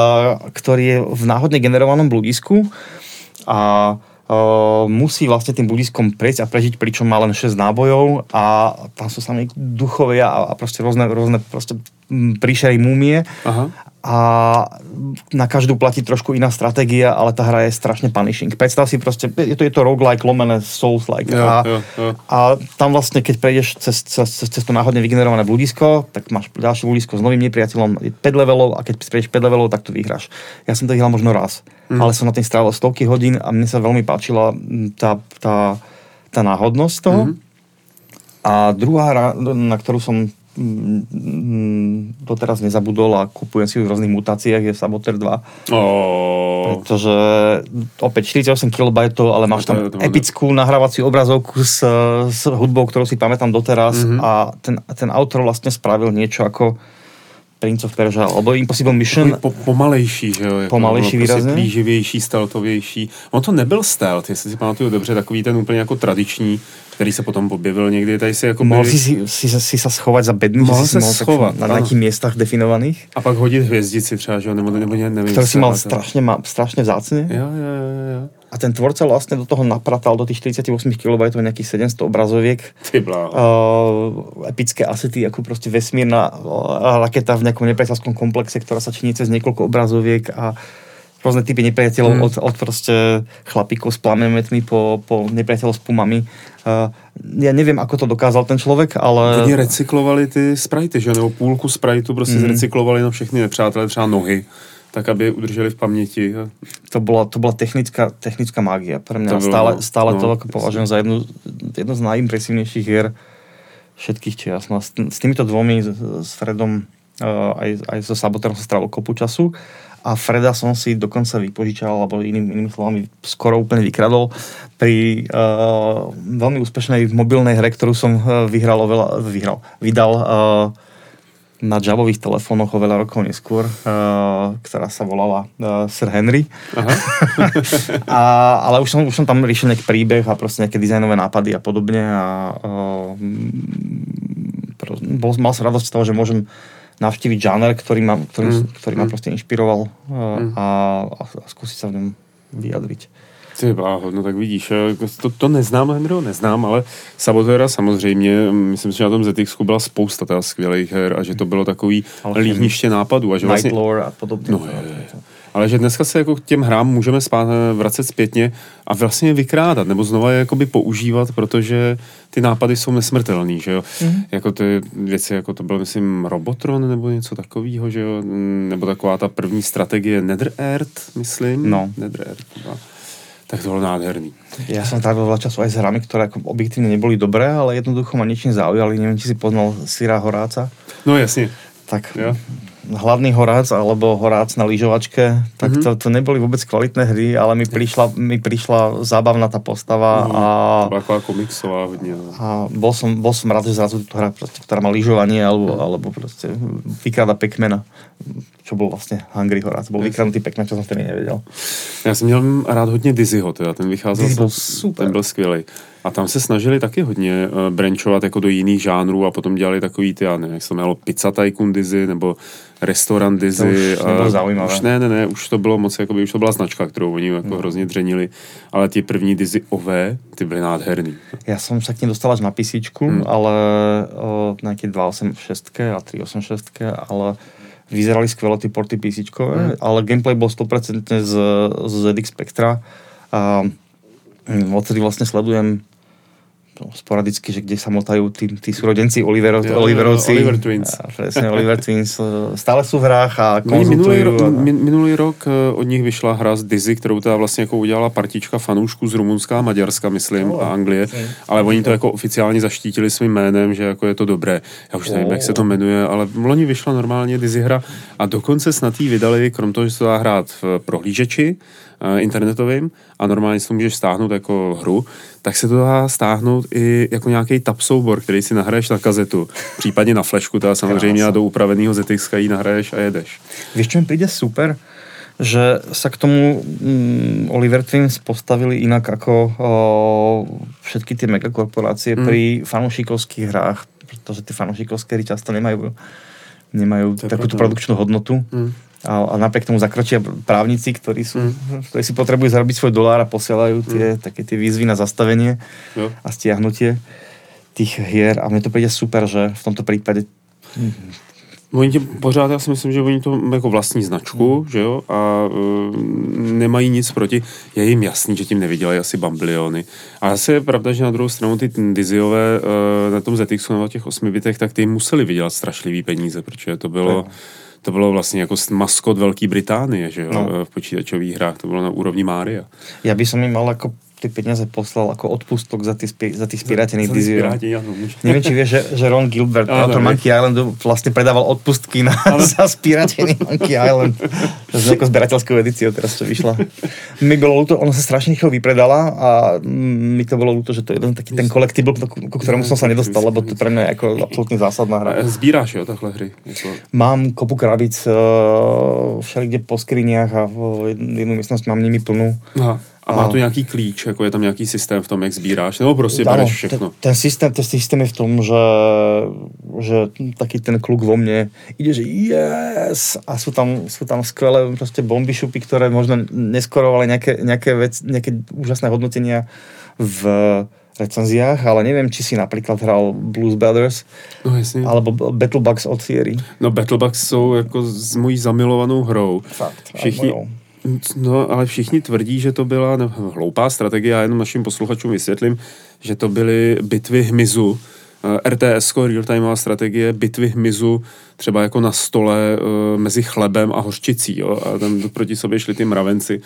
ktorý je v náhodne generovanom bludisku a Uh, musí vlastne tým budiskom prejsť a prežiť, pričom má len 6 nábojov a tam sú sami duchovia a, a proste rôzne, rôzne proste príšery múmie. Aha a na každú platí trošku iná stratégia, ale tá hra je strašne punishing. Predstav si proste, je to, je to roguelike, lomené Souls-like. Ja, a, ja, ja. a tam vlastne, keď prejdeš cez, cez, cez to náhodne vygenerované bludisko, tak máš ďalšie bludisko s novým nepriateľom, 5 levelov a keď prejdeš 5 levelov, tak to vyhráš. Ja som to vyhral možno raz, mm. ale som na tým strávil stovky hodín a mne sa veľmi páčila tá, tá, tá náhodnosť toho. Mm. A druhá hra, na ktorú som doteraz nezabudol a kupujem si ju v rôznych mutáciách, je Saboteur 2. Oh. Pretože opäť 48 kB, ale máš tam epickú nahrávaciu obrazovku s, s hudbou, ktorú si pamätám doteraz mm-hmm. a ten, ten autor vlastne spravil niečo ako Prince of Persia, alebo Impossible Mission. Po, pomalejší, že jo? Pomalejší prostě výrazně. Plíživější, stealthovější. On to nebyl stealth, jestli si pamatuju dobře, takový ten úplně jako tradiční který se potom objevil někdy. Tady si jako mohl si, si, si, si sa schovať za bednu, mohl si se schovat, na nějakých městách definovaných. A pak hodit hvězdici třeba, že nebo, nebo nevím. Ktorý si mal strašne, ma, strašne vzácne. Jo, jo, jo, jo. A ten tvorca vlastne do toho napratal do tých 48 kB nejakých 700 obrazoviek. Ty bláho. Uh, epické asety, ako proste vesmírna uh, raketa v nejakom nepriateľskom komplexe, ktorá sa činí cez niekoľko obrazoviek a rôzne typy nepriateľov, mm. od, od proste chlapíkov s plamemetmi po, po nepriateľov s pumami. Uh, ja neviem, ako to dokázal ten človek, ale... Oni recyklovali ty sprajty, že? Nebo půlku sprajtu prostě mm. zrecyklovali na všechny nepřátelé, třeba nohy tak aby udrželi v paměti. To bola, to bola technická, technická mágia. Pre mňa to stále, no, stále no, to ako považujem za jednu, jednu z najimpresívnejších hier všetkých čias. No, s, s týmito dvomi, s, s Fredom aj, aj so Saboterom sa strávil kopu času a Freda som si dokonca vypožičal, alebo iným, inými slovami skoro úplne vykradol pri uh, veľmi úspešnej mobilnej hre, ktorú som uh, vyhral, oveľa, vyhral, vydal uh, na javových telefónoch oveľa rokov neskôr, uh, ktorá sa volala uh, Sir Henry. Aha. a, ale už som, už som tam riešil nejaký príbeh a proste nejaké dizajnové nápady a podobne a uh, bol, mal som radosť z toho, že môžem navštíviť žáner, ktorý ma, ktorý, mm. ktorý ma mm. proste inšpiroval mm. a, a, a skúsiť sa v ňom vyjadriť. Ty bláho, no tak vidíš, to, to neznám, Henryho, neznám, ale Sabotéra samozřejmě, myslím si, že na tom ZX byla spousta teda skvělých her a že to bylo takový líhniště nápadů. A že vlastně, Night a podobně. No, je, je ale že dneska se jako k těm hrám můžeme spát, vracet zpětně a vlastně je vykrádat, nebo znova je jakoby používat, protože ty nápady jsou nesmrtelný, že jo. Mm-hmm. Jako ty věci, jako to byl, myslím, Robotron nebo něco takového, že jo, nebo taková ta první strategie Netherert, myslím. No. Netherert, no. Tak to bolo nádherný. Ja som trávil veľa času aj s hrami, ktoré ako objektívne neboli dobré, ale jednoducho ma niečím zaujali. Neviem, či si poznal Syra Horáca. No jasne. Tak jo hladný horác alebo horác na lyžovačke, tak mm-hmm. to, to neboli vôbec kvalitné hry, ale mi prišla, mi prišla zábavná tá postava mm-hmm. a... Ako komiksová hodne. No. A bol som, bol som rád, že zrazu to hra, proste, ktorá má lyžovanie alebo, mm. alebo proste vykráda pekmena čo bol vlastne Hungry Horác. Bol vykradnutý pekmen, čo som vtedy nevedel. Já jsem měl rád hodně Dizzyho, teda ten vycházel. Dizzy byl super. Ten byl skvělý. A tam se snažili taky hodně uh, branchovat jako do jiných žánrů a potom dělali takový ty, já nevím, jak se jmenovalo, Pizza Tycoon Dizzy nebo Restaurant Dizzy. To už zaujímavé. Už ne, ne, ne, už to bylo moc, jakoby, už to byla značka, kterou oni jako No. hrozně dřenili, ale ty první Dizzy OV, ty byly nádherný. Ja som sa k ním dostal až na PC, Hmm. ale o, nejaké 286 a 386, ale vyzerali skvelo tie porty PC, Hmm. ale gameplay bol 100% z, z ZX Spectra a mm, odtedy vlastne sledujem no, sporadicky, že kde sa motajú tí, tí súrodenci Olivero, Jo, jo, Oliverovci. Oliver Twins. A, presne, Oliver Twins. e, Stále sú v hrách a Oni minulý, konzultujú. ro- a- min, minulý rok eh, od nich vyšla hra z Dizzy, kterou teda vlastně jako udělala partička fanoušků z Rumunska a Maďarska, myslím, Jo, a Anglie, jasně. ale oni to jako oficiálně zaštítili svým jménem, že jako je to dobré. Já už nevím, O. jak se to jmenuje, ale loni vyšla normálně Dizzy hra a dokonce snad jí vydali, krom toho, že se dá hrát v prohlížeči, internetovým a normálně si to můžeš stáhnout jako hru, tak se to dá stáhnout i jako nějaký tap soubor, který si nahraješ na kazetu, případně na flešku, teda samozřejmě a do upraveného ZX ji nahraješ a jedeš. Vieš, čo mi príde super? Že sa k tomu mm, Oliver Twins postavili inak ako o, všetky tie megakorporácie Mm. pri fanúšikovských hrách, pretože tie fanúšikovské hry často nemajú, nemajú takúto pravda. produkčnú hodnotu. Mm. A, a napriek tomu zakročia právnici, ktorí, sú, Mm. ktorí si potrebujú zarobiť svoj dolár a posielajú tie, také tie výzvy na zastavenie Jo. a stiahnutie tých hier. A mne to príde super, že v tomto prípade Oni tě pořád, já si myslím, že oni to jako vlastní značku, Hmm. že jo, a uh, nemají nic proti. Je jim jasný, že tím nevydělají asi bambiliony. A zase je pravda, že na druhou stranu ty Diziové uh, na tom ZX na těch 8 bitech, tak ty museli vydělat strašlivý peníze, protože to bylo, to bylo vlastně jako maskot Velké Británie, že jo, No. no. v počítačových hrách, to bylo na úrovni Mária. Ja by som im mal ako tie peniaze poslal ako odpustok za, tie spie, za tých. Piráti, áno, může. Neviem, či vieš, že, že Ron Gilbert, Áno, autor. Monkey Islandu, vlastne predával odpustky na, za spieratený Monkey Island. S nejakou zberateľskou edíciou teraz, čo vyšla. Mi bolo ľúto, ono sa strašne rýchlo vypredala a mi to bolo ľúto, že to je jeden taký ten kolektibl, ku, ktorému som sa nedostal, lebo to pre mňa je ako absolútne zásadná hra. A Sbíráš, jo, takhle hry. Mám kopu krabic uh, všelikde po skriniach a v jednu miestnosť mám nimi plnú. Aha. A má to nějaký klíč, jako je tam nějaký systém v tom, jak sbíráš, nebo prostě Áno, bereš všechno. Ten, systém, ten systém je v tom, že, že taký ten kluk vo mne ide, že yes! A sú tam, sú tam skvelé proste bomby šupy, ktoré možno neskorovali nejaké, nejaké, vec, nejaké úžasné hodnotenia v recenziách, ale neviem, či si napríklad hral Blues Brothers No jasně. alebo Battlebugs od Thierry. No Battlebugs jsou jako s mojí zamilovanou hrou. Fakt. Všichni, mojou. No, ale všichni tvrdí, že to byla no, hloupá strategie. Já jenom našim posluchačům vysvětlím, že to byly bitvy hmyzu. Eh, RTS, real-timeová strategie, bitvy hmyzu, třeba jako na stole eh, mezi chlebem a hořčicí. Jo? A tam proti sobě šli ty mravenci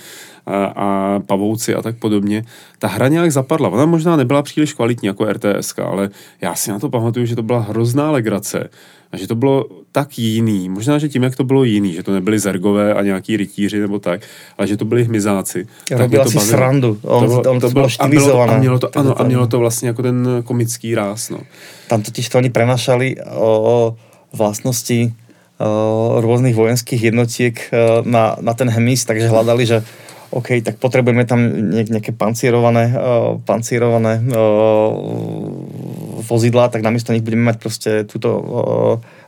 a, a pavouci a tak podobně. Ta hra nějak zapadla. Ona možná nebyla příliš kvalitní jako RTS, ale já si na to pamatuju, že to byla hrozná legrace. A že to bylo tak jiný. Možná, že tím, jak to bylo jiný, že to nebyli zergové a nějaký rytíři nebo tak, ale že to byli hmyzáci. tak Robila si bavilo. srandu. On, on, to, bylo- bolo a, to, mělo to, ano, a Ten- mělo to vlastně jako ten komický ráz. No. Tam totiž to oni prenašali o vlastnosti o, rôznych vojenských jednotiek o, na, na ten hmyz, takže hľadali, že OK, tak potrebujeme tam ne, nejaké pancierované, o, pancierované o, vozidlá, tak namiesto nich budeme mať proste túto o,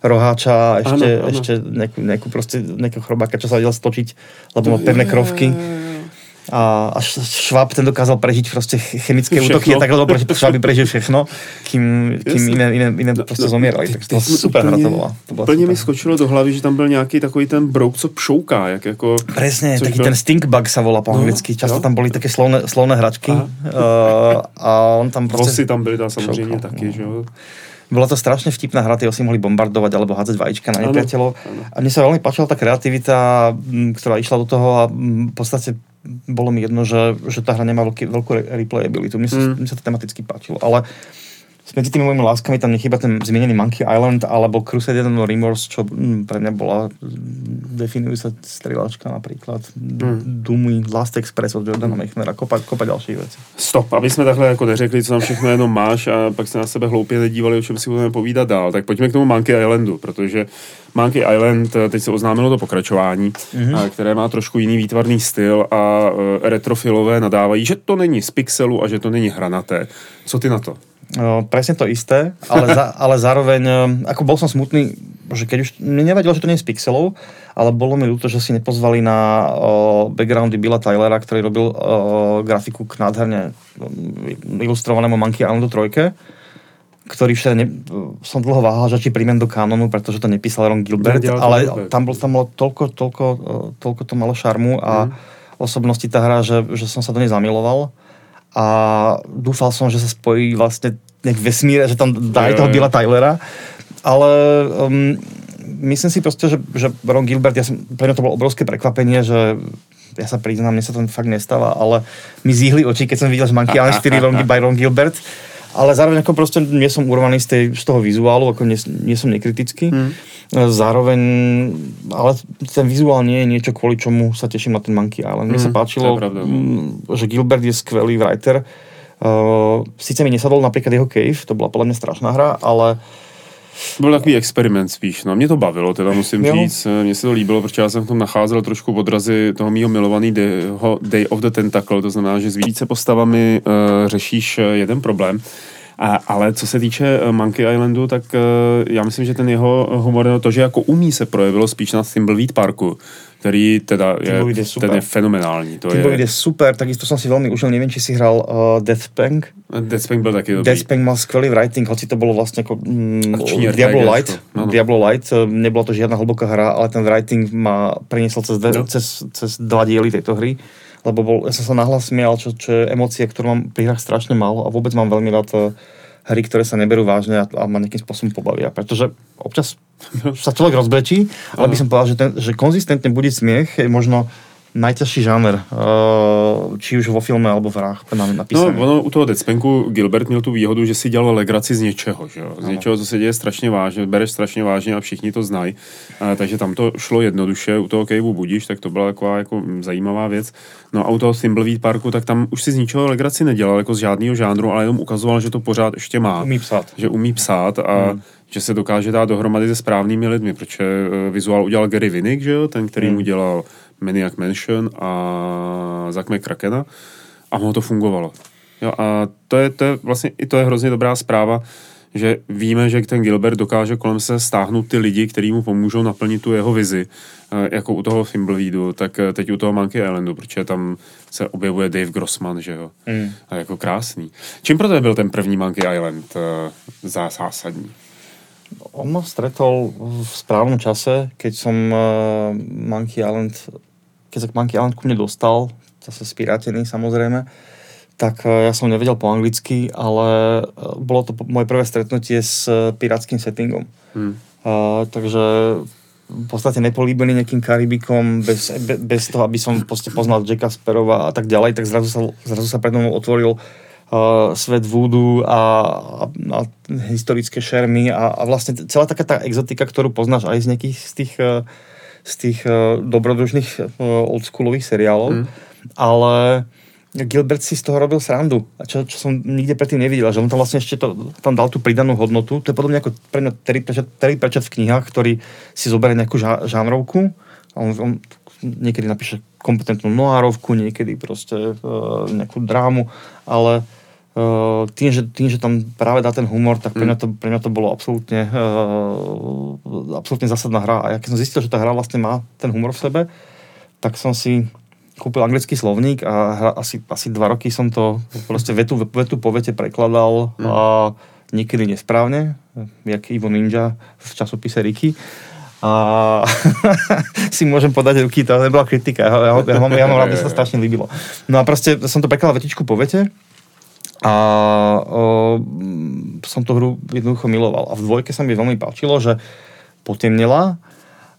roháča a ešte, Áno, áno. ešte nejakú, nejakú proste, nejakého chrobáka, čo sa vedel stočiť, lebo má pevné krovky. A až Šváb ten dokázal prežiť proste chemické Všechno. útoky, tak lebo Šváby prežil všechno, kým, kým Jasně. iné, iné, iné proste zomierali. Tak to super hra to bola. To bola Úplně mi skočilo do hlavy, že tam byl nějaký takový ten brouk, co pšouká, jak jako... Presne, taký byl- ten stinkbug sa volá po No, anglicky. Často jo. tam boli také slovné, slovné hračky. Uh, a on tam Vosy proste... tam byly tam samozřejmě Šoukal, taky, no. že jo. Bola to strašne vtipná hra, tie si mohli bombardovať alebo hádzať vajíčka na nepriateľov. A mne sa veľmi páčila tá kreativita, ktorá išla do toho a v podstate bolo mi jedno, že, že tá hra nemá veľký, veľkú re- replayabilitu. Mne Mm. mne sa to tematicky páčilo. Ale medzi tými mojimi láskami tam nechýba ten zmienený Monkey Island alebo Crusader no Remorse, čo mm, pre mňa bola definujúca strieľačka napríklad. Hmm. Dumy, Last Express od Jordana hmm. Mechnera, kopa, kopa ďalších vecí. Stop, aby jsme takhle jako neřekli, co tam všechno jenom máš a pak se na sebe hloupě nedívali, o čem si budeme povídat dál. Tak pojďme k tomu Monkey Islandu, protože Monkey Island, eh, teď se oznámilo to pokračování, mm-hmm. které má trošku jiný výtvarný styl a eh, retrofilové nadávají, že to není z pixelu a že to není hranaté. Co ty na to? Presne to isté, ale, za, ale zároveň, ako bol som smutný, že keď už, mne nevadilo, že to nie je z pixelov, ale bolo mi ľúto, že si nepozvali na uh, backgroundy Billa Tylera, ktorý robil uh, grafiku k nádherne ilustrovanému Monkey Islandu 3 ktorý však ne, som dlho váhal, že či príjmem do kanonu, pretože to nepísal Ron Gilbert, ale Gilbert. tam, bol, tam bolo toľko, toľko, toľko to malo šarmu a mm. osobnosti tá hra, že, že som sa do nej zamiloval a dúfal som, že sa spojí vlastne nejak vesmíre, že tam dá aj toho Billa Tylera, ale um, myslím si proste, že, že Ron Gilbert, ja som, pre mňa to bolo obrovské prekvapenie, že ja sa priznám, mne sa to fakt nestáva, ale mi zíhli oči, keď som videl, že Monkey Island 4 Ron, by Ron Gilbert ale zároveň ako proste nie som urvaný z, tej, z toho vizuálu, ako nie, nie som nekritický. Hmm. Zároveň, ale ten vizuál nie je niečo, kvôli čomu sa teším na ten Monkey Island. Mne sa hmm, páčilo, že Gilbert je skvelý writer. Uh, Sice mi nesadol napríklad jeho Cave, to bola podľa mňa strašná hra, ale byl takový experiment spíš, no mě to bavilo, teda musím jo. říct, mně se to líbilo, protože já jsem v tom nacházel trošku odrazy toho mýho milovaný Day, Day of the Tentacle, to znamená, že s více postavami uh, řešíš eh, jeden problém. A, ale co se týče eh, Monkey Islandu, tak uh, já myslím, že ten jeho humor, no to, že jako umí se projevilo spíš na Thimbleweed Parku, který teda je, je ten je fenomenální. To je... je super, takisto som si veľmi užil, neviem, či si hral uh, Deathspank. Deathspank byl taky dobrý. Deathspank mal skvelý writing, hoci to bolo vlastne ako mm, Diablo Light. No, no. Diablo Light, nebola to žiadna hlboká hra, ale ten writing ma priniesol cez, no. cez, cez dva diely tejto hry lebo bol, ja som sa nahlas smial, čo, čo je emócie, ktorú mám pri hrách strašne málo a vôbec mám veľmi rád uh, hry, ktoré sa neberú vážne a, a ma nejakým spôsobom pobavia. Pretože občas sa človek rozbrečí, ale by som povedal, že, ten, že konzistentne bude smiech je možno najťažší žáner, eh, či už vo filme alebo v hrách napísaný. No, ono u toho Deadspanku Gilbert měl tu výhodu, že si dělal legraci z něčeho, že jo? Z ano. něčeho, co se děje strašně vážně, bereš strašně vážně a všichni to znají. A, takže tam to šlo jednoduše, u toho Caveu budíš, tak to byla taková jako zajímavá věc. No a u toho Thimbleweed Parku, tak tam už si z ničeho legraci nedělal, jako z žádného žánru, ale jenom ukazoval, že to pořád ještě má. Umí psát. Že umí psát a hmm že se dokáže dát dohromady se správnými lidmi, protože eh, vizuál udělal Gary Winnick, že jo, ten, který hmm. mu dělal Maniac Mansion a Zack McCrackena a ono to fungovalo. Jo, a to je, to je vlastně, i to je hrozně dobrá zpráva, že víme, že ten Gilbert dokáže kolem se stáhnout ty lidi, kteří mu pomůžou naplnit tu jeho vizi, eh, jako u toho Fimbleweedu, tak eh, teď u toho Monkey Islandu, protože tam se objevuje Dave Grossman, že jo. Mm. A jako krásný. Čím pro byl ten první Monkey Island uh, zásadní? On ma stretol v správnom čase, keď som Monkey Island keď sa Monkey Island ku mne dostal, zase spirátený samozrejme, tak e, ja som nevedel po anglicky, ale e, bolo to moje prvé stretnutie s e, pirátským settingom. Hmm. Uh, takže v podstate nepolíbený nejakým Karibikom, bez, be, bez toho, aby som poznal Jacka Sparrowa a tak ďalej, tak zrazu sa, zrazu sa pred mnou otvoril uh, svet voodoo a, a, a historické šermy a, a vlastne celá taká tá exotika, ktorú poznáš aj z nejakých z tých uh, z tých uh, dobrodružných uh, oldschoolových seriálov, mm. ale Gilbert si z toho robil srandu, čo, čo som nikde predtým nevidel, že on tam vlastne ešte to, tam dal tú pridanú hodnotu. To je podobne ako pre mňa Terry Pratchett, Terry Pratchett v knihách, ktorý si zoberie nejakú žá, žánrovku a on, on niekedy napíše kompetentnú noárovku, niekedy proste uh, nejakú drámu, ale Uh, tým, že, tým, že tam práve dá ten humor, tak pre mňa to, pre mňa to bolo absolútne, uh, absolútne zásadná hra. A ja keď som zistil, že tá hra vlastne má ten humor v sebe, tak som si kúpil anglický slovník a hra, asi, asi dva roky som to proste vetu, vetu po vete prekladal mm. a niekedy nesprávne, jak Ivo Ninja v časopise Ricky. A si môžem podať ruky, to nebola kritika, ja, ja, ja, ja mám rád, sa strašne líbilo. No a proste som to prekladal vetičku po vete a o, som tú hru jednoducho miloval. A v dvojke sa mi veľmi páčilo, že potemnela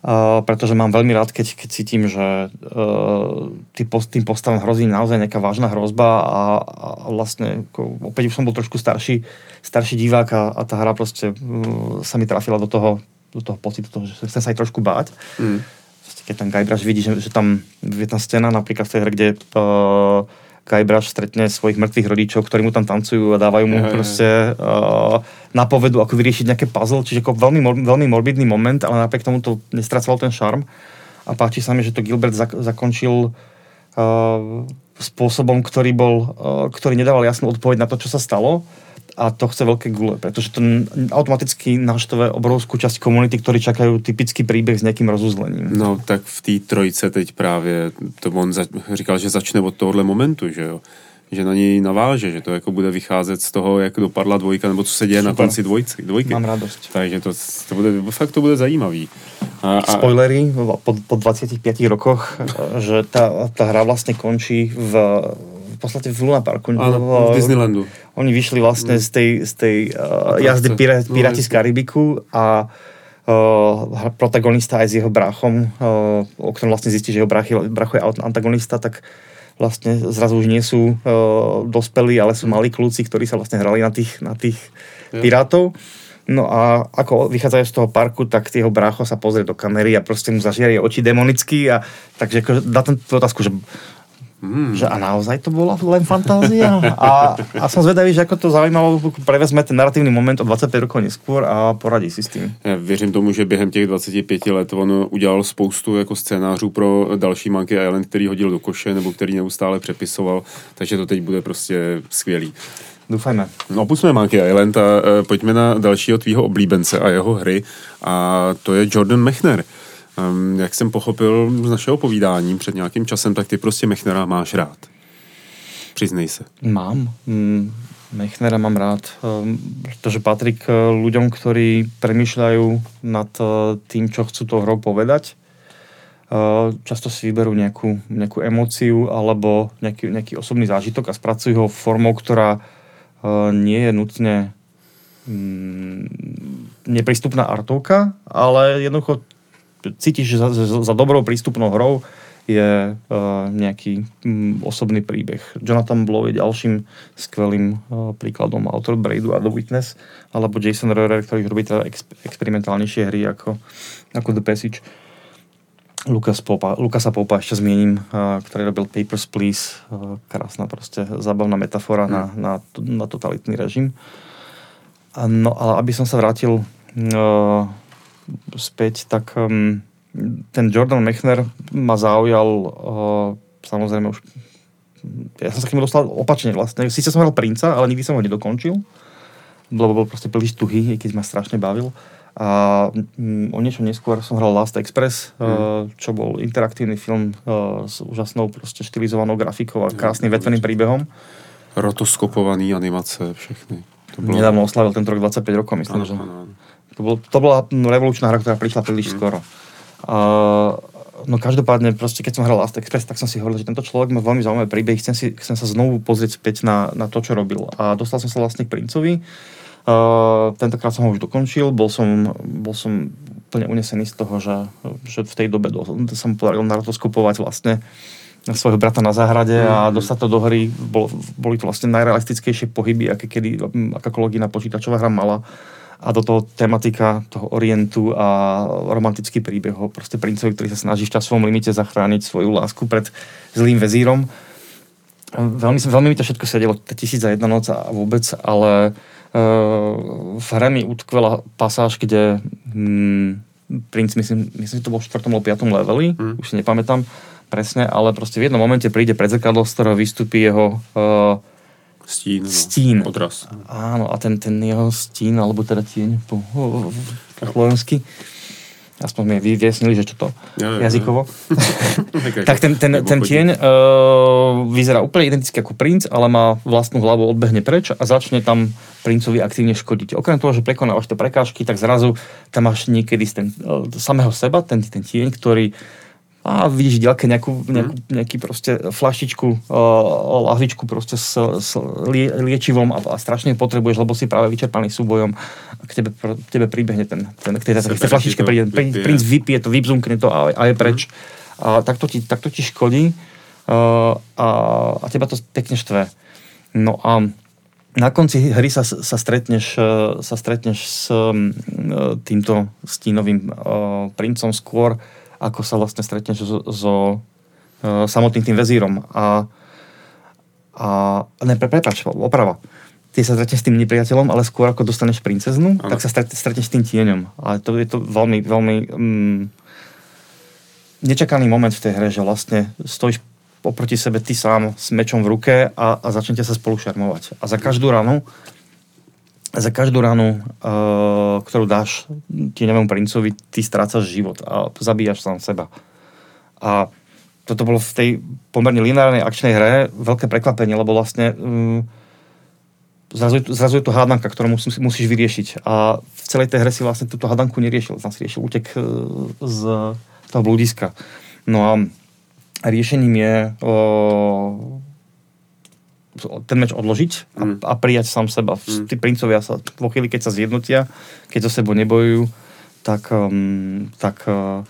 Uh, pretože mám veľmi rád, keď, keď cítim, že uh, tý post, tým postavám hrozí naozaj nejaká vážna hrozba a, a vlastne ako, opäť už som bol trošku starší, starší divák a, a tá hra proste uh, sa mi trafila do toho, do toho pocitu, toho, že chcem sa aj trošku báť. Mm. Keď ten Guybrush vidí, že, že tam je tam scéna napríklad v tej hre, kde uh, Guybrush stretne svojich mŕtvych rodičov, ktorí mu tam tancujú a dávajú mu proste uh, napovedu, ako vyriešiť nejaké puzzle, čiže ako veľmi, veľmi morbidný moment, ale napriek tomu to nestracalo ten šarm. A páči sa mi, že to Gilbert zak- zakončil uh, spôsobom, ktorý bol, uh, ktorý nedával jasnú odpoveď na to, čo sa stalo, a to chce veľké gule, pretože to automaticky naštve obrovskú časť komunity, ktorí čakajú typický príbeh s nejakým rozuzlením. No tak v té trojce teď právě, to on za, říkal, že začne od tohohle momentu, že jo že na něj naváže, že to jako bude vycházet z toho, jak dopadla dvojka, nebo co se děje Super. na konci dvojky. dvojky. Mám radost. Takže to, to bude, fakt to bude zajímavý. A, a... Spoilery po, po 25 rokoch, že tá, tá hra vlastne končí v podstate v Luna Parku. Áno, v Disneylandu. Oni vyšli vlastne z tej, z tej uh, jazdy no, Piráti z Karibiku a uh, protagonista aj s jeho bráchom, uh, o ktorom vlastne zistí, že jeho brach je, bracho je antagonista, tak vlastne zrazu už nie sú uh, dospelí, ale sú malí kľúci, ktorí sa vlastne hrali na tých, na tých ja. pirátov. No a ako vychádzajú z toho parku, tak jeho brácho sa pozrie do kamery a proste mu zažiarie oči demonicky a takže ako, dá ten otázku, že Mm. Že a naozaj to bola len fantázia? A, a som zvedavý, že ako to zaujímavo prevezme ten narratívny moment o 25 rokov neskôr a poradí si s tím. Já věřím tomu, že během těch 25 let on udělal spoustu jako scénářů pro další Monkey Island, který hodil do koše nebo který neustále přepisoval, takže to teď bude prostě skvělý. Doufajme. No opustíme Monkey Island a e, pojďme na dalšího tvýho oblíbence a jeho hry a to je Jordan Mechner. Um, jak jsem pochopil z našeho povídání před nějakým časem, tak ty prostě Mechnera máš rád. Přiznej se. Mám. Mm, Mechnera mám rád, um, pretože patrí k ľuďom, ktorí premýšľajú nad uh, tým, čo chcú tou hrou povedať. Uh, často si vyberú nejakú, nejakú emóciu alebo nejaký, nejaký osobný zážitok a spracujú ho formou, ktorá nie je nutne mm, neprístupná artovka, ale jednoducho cítiš, že za, za dobrou prístupnou hrou je uh, nejaký um, osobný príbeh. Jonathan Blow je ďalším skvelým uh, príkladom autor Braidu a The Witness, alebo Jason Rohrer, ktorý robí teda ex- experimentálnejšie hry ako, ako The Passage. Lukas Popa, Lukasa Popa ešte zmiením, uh, ktorý robil Papers, Please. Uh, krásna proste zábavná metafora mm. na, na, na totalitný režim. No ale aby som sa vrátil uh, späť, tak um, ten Jordan Mechner ma zaujal uh, samozrejme už ja som sa k nemu dostal opačne vlastne. Sice som hral Princa, ale nikdy som ho nedokončil, lebo bol proste príliš tuhý, keď ma strašne bavil. A um, o niečo neskôr som hral Last Express, mm. čo bol interaktívny film uh, s úžasnou proste štilizovanou grafikou a krásnym mm, vetveným príbehom. Rotoskopovaný animace, všechny. To bolo... Nedávno oslavil tento rok 25 rokov, myslím, ano, že. Ano, ano. To, bol, to bola revolučná hra, ktorá prišla príliš mm. skoro. Uh, no každopádne, proste keď som hral Last Express, tak som si hovoril, že tento človek má veľmi zaujímavé príbeh, chcem, si, chcem sa znovu pozrieť späť na, na to, čo robil. A dostal som sa vlastne k Princovi. Uh, tentokrát som ho už dokončil, bol som, bol som úplne unesený z toho, že, že v tej dobe do, sa mu podarilo narotoskopovať vlastne svojho brata na záhrade mm. a dostať to do hry. Bol, boli to vlastne najrealistickejšie pohyby, aké kedy akákoľvek iná počítačová hra mala a do toho tematika toho orientu a romantický príbeh o proste princovi, ktorý sa snaží v časovom limite zachrániť svoju lásku pred zlým vezírom. Veľmi, veľmi mi to všetko sedelo, tisíc za jedna noc a vôbec, ale uh, v hre mi utkvela pasáž, kde hmm, princ, myslím, myslím, že to bol v 4. alebo 5. leveli, mm. už si nepamätám presne, ale proste v jednom momente príde pred zrkadlo, z ktorého vystúpi jeho uh, Stín. No. Stín. Odraz. Áno, a ten, ten jeho stín, alebo teda tieň po, po, slovensky, aspoň mi vyviesnili, že čo to ja, ja, jazykovo. Ja. tak ten, ten, ten tieň uh, vyzerá úplne identicky ako princ, ale má vlastnú hlavu, odbehne preč a začne tam princovi aktívne škodiť. Okrem toho, že prekonávaš tie prekážky, tak zrazu tam máš niekedy z ten, uh, samého seba, ten, ten tieň, ktorý a vidíš v dielke nejakú, nejakú, nejaký proste flaštičku, uh, lahvičku proste s, s lie, liečivom a, a strašne potrebuješ, lebo si práve vyčerpaný súbojom a k tebe, k tebe príbehne ten, ten k tej, tej, tej flaštičke príde, princ vypije to, vypzumkne to a, a je preč. Mm. A takto ti, takto ti škodí uh, a, a teba to pekne štve. No a na konci hry sa, sa, stretneš, sa stretneš s týmto stínovým uh, princom skôr ako sa vlastne stretneš so, so uh, samotným tým vezírom. A, a ne, pre, prepač, oprava. Ty sa stretneš s tým nepriateľom, ale skôr ako dostaneš princeznu, ano. tak sa stretneš, s tým tieňom. A to je to veľmi, veľmi um, nečakaný moment v tej hre, že vlastne stojíš oproti sebe ty sám s mečom v ruke a, a začnete sa spolu šarmovať. A za každú ranu za každú ranu, uh, ktorú dáš tieňovému princovi, ty strácaš život a zabíjaš sám seba. A toto bolo v tej pomerne lineárnej akčnej hre veľké prekvapenie, lebo vlastne um, zrazu, zrazu je to hádanka, ktorú musí, musíš vyriešiť. A v celej tej hre si vlastne túto hádanku neriešil. Tam si riešil útek uh, z toho blúdiska. No a riešením je uh, ten meč odložiť a, mm. a prijať sám seba. Mm. Tí princovia sa vo chvíli, keď sa zjednotia, keď so sebou nebojujú, tak, um, tak uh,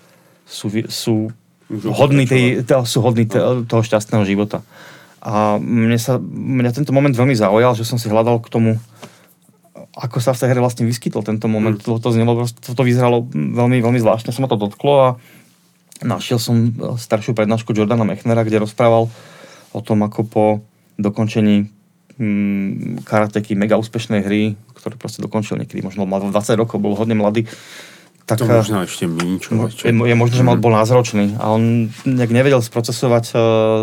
sú, sú hodní, tej, sú hodní te, no. toho šťastného života. A mne sa, mňa tento moment veľmi zaujal, že som si hľadal k tomu, ako sa v tej hre vlastne vyskytol tento moment. Mm. To, to, znelo, to, to vyzeralo veľmi, veľmi zvláštne, sa ma to dotklo a našiel som staršiu prednášku Jordana Mechnera, kde rozprával o tom, ako po dokončení mm, karateky mega úspešnej hry, ktorú proste dokončil niekedy, možno mal 20 rokov, bol hodne mladý. Tak, to možno ešte míň Je, je možno, že mal, mhm. bol názročný a on nejak nevedel sprocesovať uh,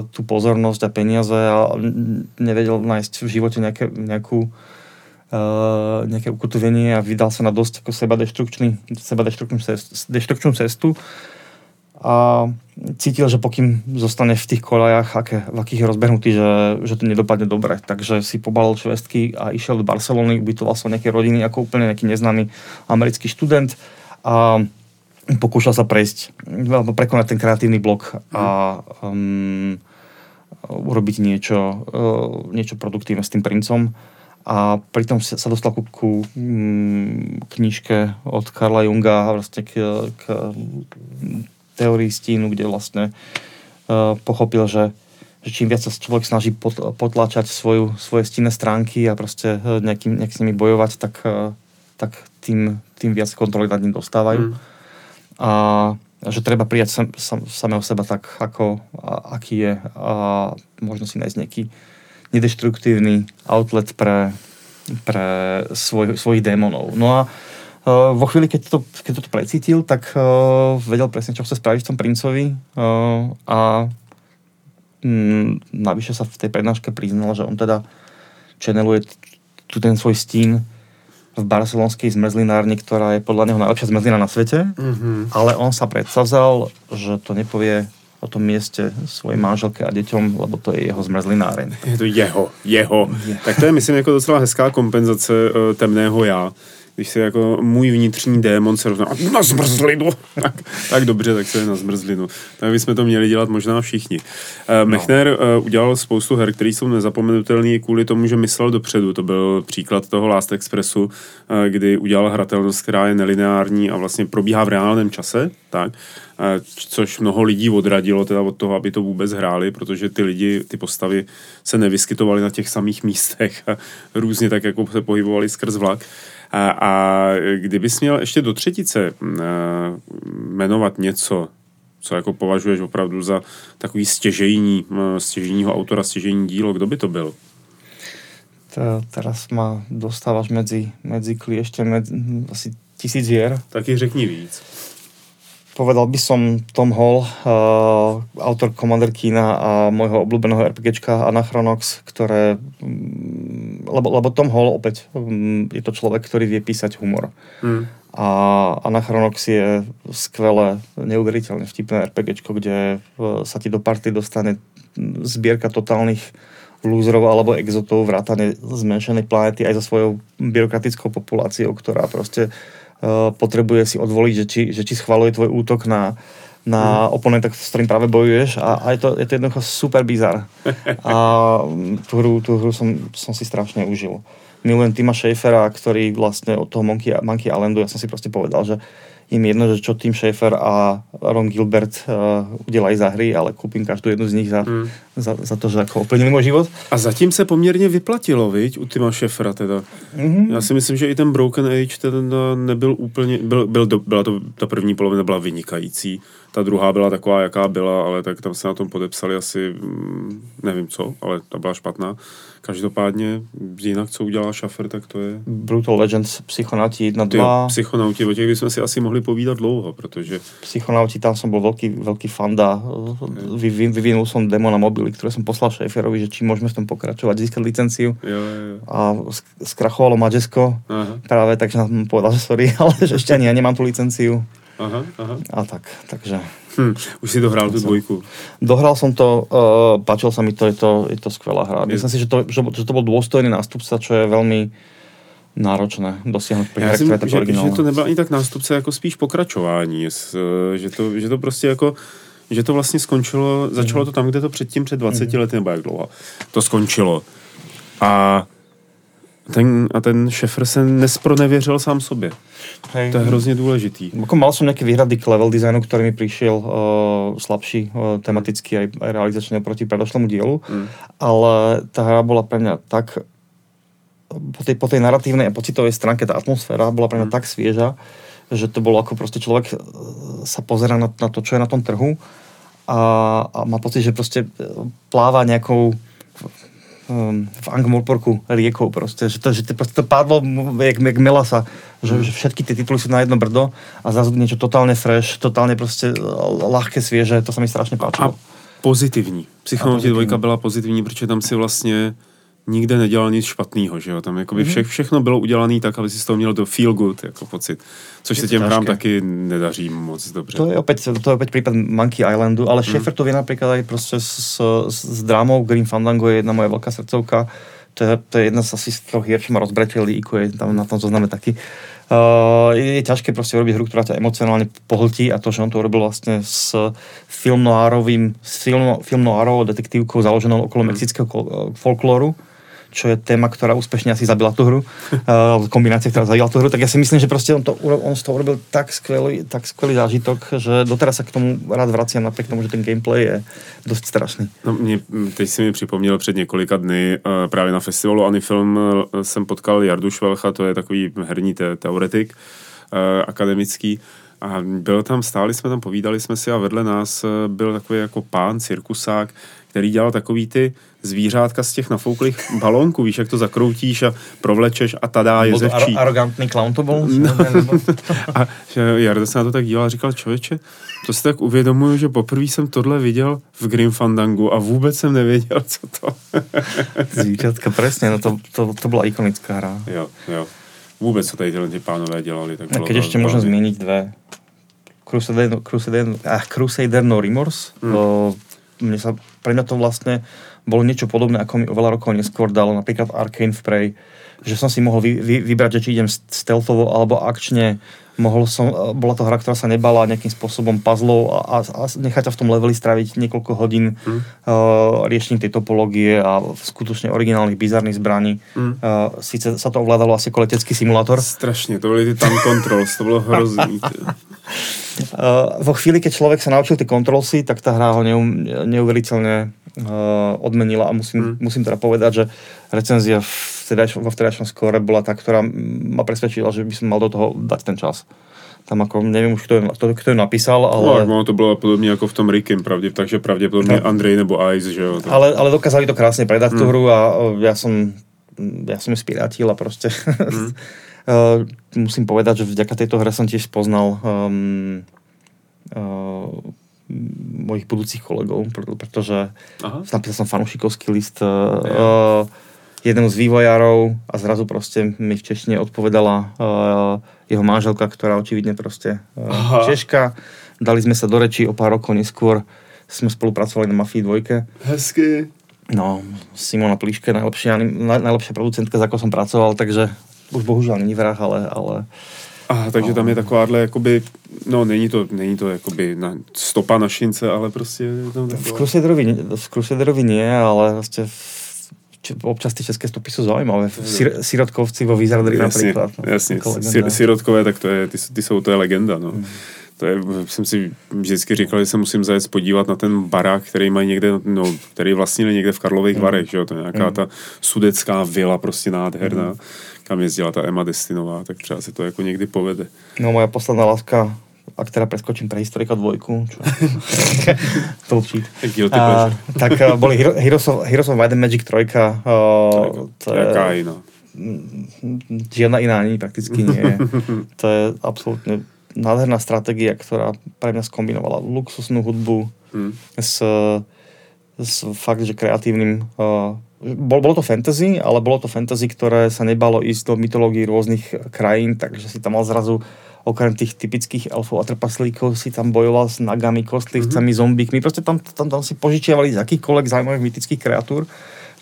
tú pozornosť a peniaze a nevedel nájsť v živote nejaké, nejakú uh, nejaké ukotvenie a vydal sa na dosť ako seba deštrukčnú cestu a cítil, že pokým zostane v tých kolajach, aké, v akých je rozbehnutý, že, že to nedopadne dobre. Takže si pobalil švestky a išiel do Barcelony, ubytoval sa nejaké rodiny ako úplne nejaký neznámy americký študent a pokúšal sa prejsť, prekonať ten kreatívny blok a um, urobiť niečo, uh, niečo produktívne s tým princom. A pritom sa dostal ku, ku mm, knižke od Karla Junga vlastne k, k teórii stínu, kde vlastne uh, pochopil, že, že čím viac sa človek snaží pot, potlačať svoju, svoje stinné stránky a proste uh, nejakým, nejak s nimi bojovať, tak, uh, tak tým, tým viac kontroly nad ním dostávajú. Mm. A že treba prijať sam, sam, samého seba tak, ako, a, aký je a možno si nájsť nejaký nedeštruktívny outlet pre, pre svoj, svojich démonov. No a Uh, vo chvíli, keď, to, keď toto precítil, tak uh, vedel presne, čo chce spraviť v tom princovi uh, a mm, navyše sa v tej prednáške priznal, že on teda channeluje tu ten svoj stín v barcelonskej zmrzlinárni, ktorá je podľa neho najlepšia zmrzlina na svete, mm-hmm. ale on sa predsavzal, že to nepovie o tom mieste svojej manželke a deťom, lebo to je jeho zmrzlináreň. Je to jeho, jeho. Je. Tak to je, myslím, jako docela hezká kompenzace temného já když se jako můj vnitřní démon se rovná na zmrzlinu, tak, tak dobře, tak se je na zmrzlinu. Tak bychom to měli dělat možná všichni. Uh, Mechner uh, udělal spoustu her, které jsou nezapomenutelné kvůli tomu, že myslel dopředu. To byl příklad toho Last Expressu, uh, kdy udělal hratelnost, která je nelineární a vlastně probíhá v reálném čase, tak, což mnoho lidí odradilo teda od toho, aby to vůbec hráli, protože ty lidi, ty postavy se nevyskytovaly na těch samých místech a různě tak jako se pohybovali skrz vlak. A, a kdybys měl ještě do třetice mm, jmenovat něco, co jako považuješ opravdu za takový stěžejní, stěžejního autora, stěžejní dílo, kdo by to byl? To, teraz ma dostávaš medzi, medzi kliešte medzi, asi tisíc hier. Tak ich řekni víc. Povedal by som Tom Hall, uh, autor Commander Kina a môjho obľúbeného RPGčka Anachronox, ktoré lebo, lebo Tom Hall opäť um, je to človek, ktorý vie písať humor. Mm. A Anachronox je skvelé, neuveriteľne vtipné RPG, kde uh, sa ti do party dostane zbierka totálnych lúzrov alebo exotov, vrátane zmenšenej planety aj so svojou byrokratickou populáciou, ktorá proste uh, potrebuje si odvoliť, že či, že či schvaluje tvoj útok na na mm. oponenta, s ktorým práve bojuješ a, a je, to, je to jednoducho super bizar. A tú hru, tú hru som, som si strašne užil. Milujem Tima Schafera, ktorý vlastne od toho Monkey, Monkey Islandu, ja som si proste povedal, že im jedno, že čo Tim Schafer a Ron Gilbert uh, udělají za hry, ale kúpim každú jednu z nich za, hmm. za, za to, že ako ovplyvnili môj život. A zatím se poměrně vyplatilo, viď, u Tima Schafera teda. Mm-hmm. Já si myslím, že i ten Broken Age teda nebyl úplně, byl, byl byla to, ta první polovina byla vynikající, ta druhá byla taková, jaká byla, ale tak tam se na tom podepsali asi, mm, nevím co, ale ta byla špatná. Každopádně jinak, co udělá Schaffer, tak to je... Brutal Legends, Psychonauti 1, 2. Psychonauti, o těch bychom si asi mohli povídat dlouho, protože... Psychonauti, tam som bol veľký, veľký fanda. Vy, vy, vyvinul som demo na mobily, ktoré som poslal Schafferovi, že či môžeme v tom pokračovať, získať licenciu. Jo, jo, jo. A skrachovalo Majesco práve, takže som povedal, že sorry, ale že ešte ani ja nemám tú licenciu. Aha, aha. A tak, takže... Hm, už si dohral tú dvojku. Dohral som to, uh, páčil sa mi to, je to, je to skvelá hra. Je. Myslím si, že to, že, že to bol dôstojný nástupca, čo je veľmi náročné dosiahnuť pri hře, která je že, že to nebyla ani tak nástupce, jako spíš pokračování. Že to, že to prostě jako že to vlastně skončilo, začalo to tam, kde to předtím před 20 mm. lety, nebo jak dlouho, to skončilo. A ten, a ten šefr se nespronevěřil sám sobě. Hej. To je hrozně důležitý. Ako mal som nejaké výhrady k level designu, ktorý mi prišiel uh, slabší uh, tematicky aj, aj realizačne proti predošlému dielu, mm. ale tá hra bola pre mňa tak po tej, po tej narratívnej a pocitovej stránke tá atmosféra bola pre mňa mm. tak svieža, že to bolo ako proste človek sa pozera na, na to, čo je na tom trhu a, a má pocit, že proste pláva nejakou um, v Angmorporku riekov proste, že to, že to, proste to padlo jak, jak melasa, že, mm. že všetky tie tituly sú na jedno brdo a zrazu niečo totálne fresh, totálne proste ľahké, svieže, to sa mi strašne páčilo. A pozitivní. Psychonauti dvojka byla pozitivní, protože tam si vlastně nikde nedělal nic špatného, že jo? Tam jakoby vše, všechno bylo udělané tak, aby si z toho měl to feel good jako pocit. Což je se těm hrám taky nedaří moc dobře. To je opět, to je opět případ Monkey Islandu, ale mm. Schaeffer to vie například i prostě s, s, s drámou Green Fandango je jedna moje velká srdcovka. To je, to je jedna z asi z troch hier, čo ma rozbretili, IQ je tam na tom zozname taky. Uh, je, je ťažké proste urobiť hru, ktorá ťa emocionálne pohltí a to, že on to urobil vlastne s film noirovým, s film, film detektívkou založenou okolo mm. mexického folklóru, čo je téma, ktorá úspešne asi zabila tú hru, uh, kombinácia, ktorá zabila tú hru, tak ja si myslím, že proste on, to, on z toho urobil tak skvelý, tak skvelý zážitok, že doteraz sa k tomu rád vraciam napriek tomu, že ten gameplay je dosť strašný. No, mě, teď si mi připomněl před několika dny uh, právě na festivalu Anifilm uh, jsem potkal Jardu Švelcha, to je takový herní te- teoretik akademický, a byl tam, stáli jsme tam, povídali jsme si a vedle nás byl takový jako pán, cirkusák, který dělal takový ty zvířátka z těch nafouklých balónků, víš, jak to zakroutíš a provlečeš a tada je zevčí. Ar- arrogantný clown to byl? No. a Jarda se na to tak díval a říkal, člověče, to si tak uvědomuju, že poprvé jsem tohle viděl v Grim Fandangu a vůbec jsem nevěděl, co to. Zvířátka, přesně, no to, to, to byla ikonická hra. Jo, jo. Vůbec, co tady tyhle ty pánové dělali. Tak a keď ještě můžem změnit dve. Crusader, Crusader, ah, Crusader No Remorse, hmm. to, mne sa, pre mňa to vlastne bolo niečo podobné, ako mi oveľa rokov neskôr dalo napríklad Arcane v Prey, že som si mohol vy, vy, vybrať, že či idem stealthovo alebo akčne. Mohol som, e, bola to hra, ktorá sa nebala nejakým spôsobom puzzlov a, a, a nechať sa v tom leveli stráviť niekoľko hodín mm. uh, riešením tej topológie a skutočne originálnych bizarných zbraní. Mm. Uh, Sice sa to ovládalo asi ako letecký simulátor. Strašne, to boli tie tank controls, to bolo hrozný. Uh, vo chvíli, keď človek sa naučil tie kontrolsy, tak tá hra ho neuveriteľne uh, odmenila a musím, mm. musím teda povedať, že recenzia v vtedajšom, vo vtedajšom skore bola tá, ktorá ma presvedčila, že by som mal do toho dať ten čas. Tam ako, neviem už, kto je, kto, kto je napísal, ale... No, to bylo podobně jako v tom Rikim, pravdě, takže pravděpodobně no. Andrej nebo Ice, že jo. To... Ale, ale dokázali to krásne predať mm. tú hru a ja som, ja som ju spirátil a proste mm. musím povedať, že vďaka tejto hre som tiež poznal um, uh, mojich budúcich kolegov, pretože Aha. napísal som fanúšikovský list uh, jednému z vývojárov a zrazu proste mi v češtine odpovedala uh, jeho manželka, ktorá očividne proste uh, Češka. Dali sme sa do reči o pár rokov neskôr. Sme spolupracovali na Mafii 2. Hezky. No, Simona Plíške, najlepšia, najlepšia producentka, za ako som pracoval, takže už bohužiaľ není vrah, ale, ale A takže tam je takováhle, jakoby, no není to, není to jakoby na stopa na šince, ale prostě... To v Crusaderovi, v Crusaderovi nie, ale vlastně v občas ty české stopy jsou zajímavé. Sir, sirotkovci vo Wizardry například. No, jasně, sirotkové, tak to je, ty, ty jsou, to je legenda, no. Hmm. To je, jsem si vždycky říkal, že se musím zajet podívat na ten barák, který mají někde, no, který vlastně někde v Karlových mm. Varech, že jo, to je nějaká mm. ta sudecká vila prostě nádherná, mm. Kam jezdila ta Emma Destinová, tak třeba se to jako někdy povede. No moja posledná láska a teda preskočím pre historika dvojku, čo tlčiť. A, tak uh, boli Hero, Heroes, of, Heroes of Might and Magic 3. Uh, to je, Jaká iná? Žiadna iná ani prakticky nie to je absolútne nádherná stratégia, ktorá pre mňa skombinovala luxusnú hudbu hmm. s, s fakt, že kreatívnym uh, bol, bolo to fantasy, ale bolo to fantasy, ktoré sa nebalo ísť do mytológií rôznych krajín, takže si tam mal zrazu okrem tých typických elfov a trpaslíkov si tam bojoval s nagami, kostlivcami, mm-hmm. zombíkmi. Proste tam, tam, tam si požičiavali z akýchkoľvek zaujímavých mytických kreatúr,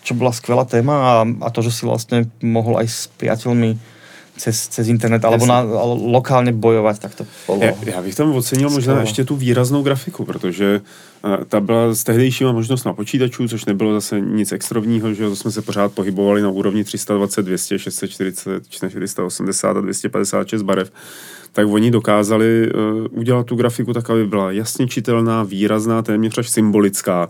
čo bola skvelá téma a, a to, že si vlastne mohol aj s priateľmi cez, cez internet alebo na, lokálně bojovat, tak to bylo. Já, já bych tam ocenil možná skvěle. ještě tu výraznou grafiku, protože uh, ta byla s tehdejšíma možnost na počítačů, což nebylo zase nic extrovního, že to jsme se pořád pohybovali na úrovni 320, 200, 640, 480 a 256 barev tak oni dokázali uh, udělat tu grafiku tak, aby byla jasně čitelná, výrazná, téměř až symbolická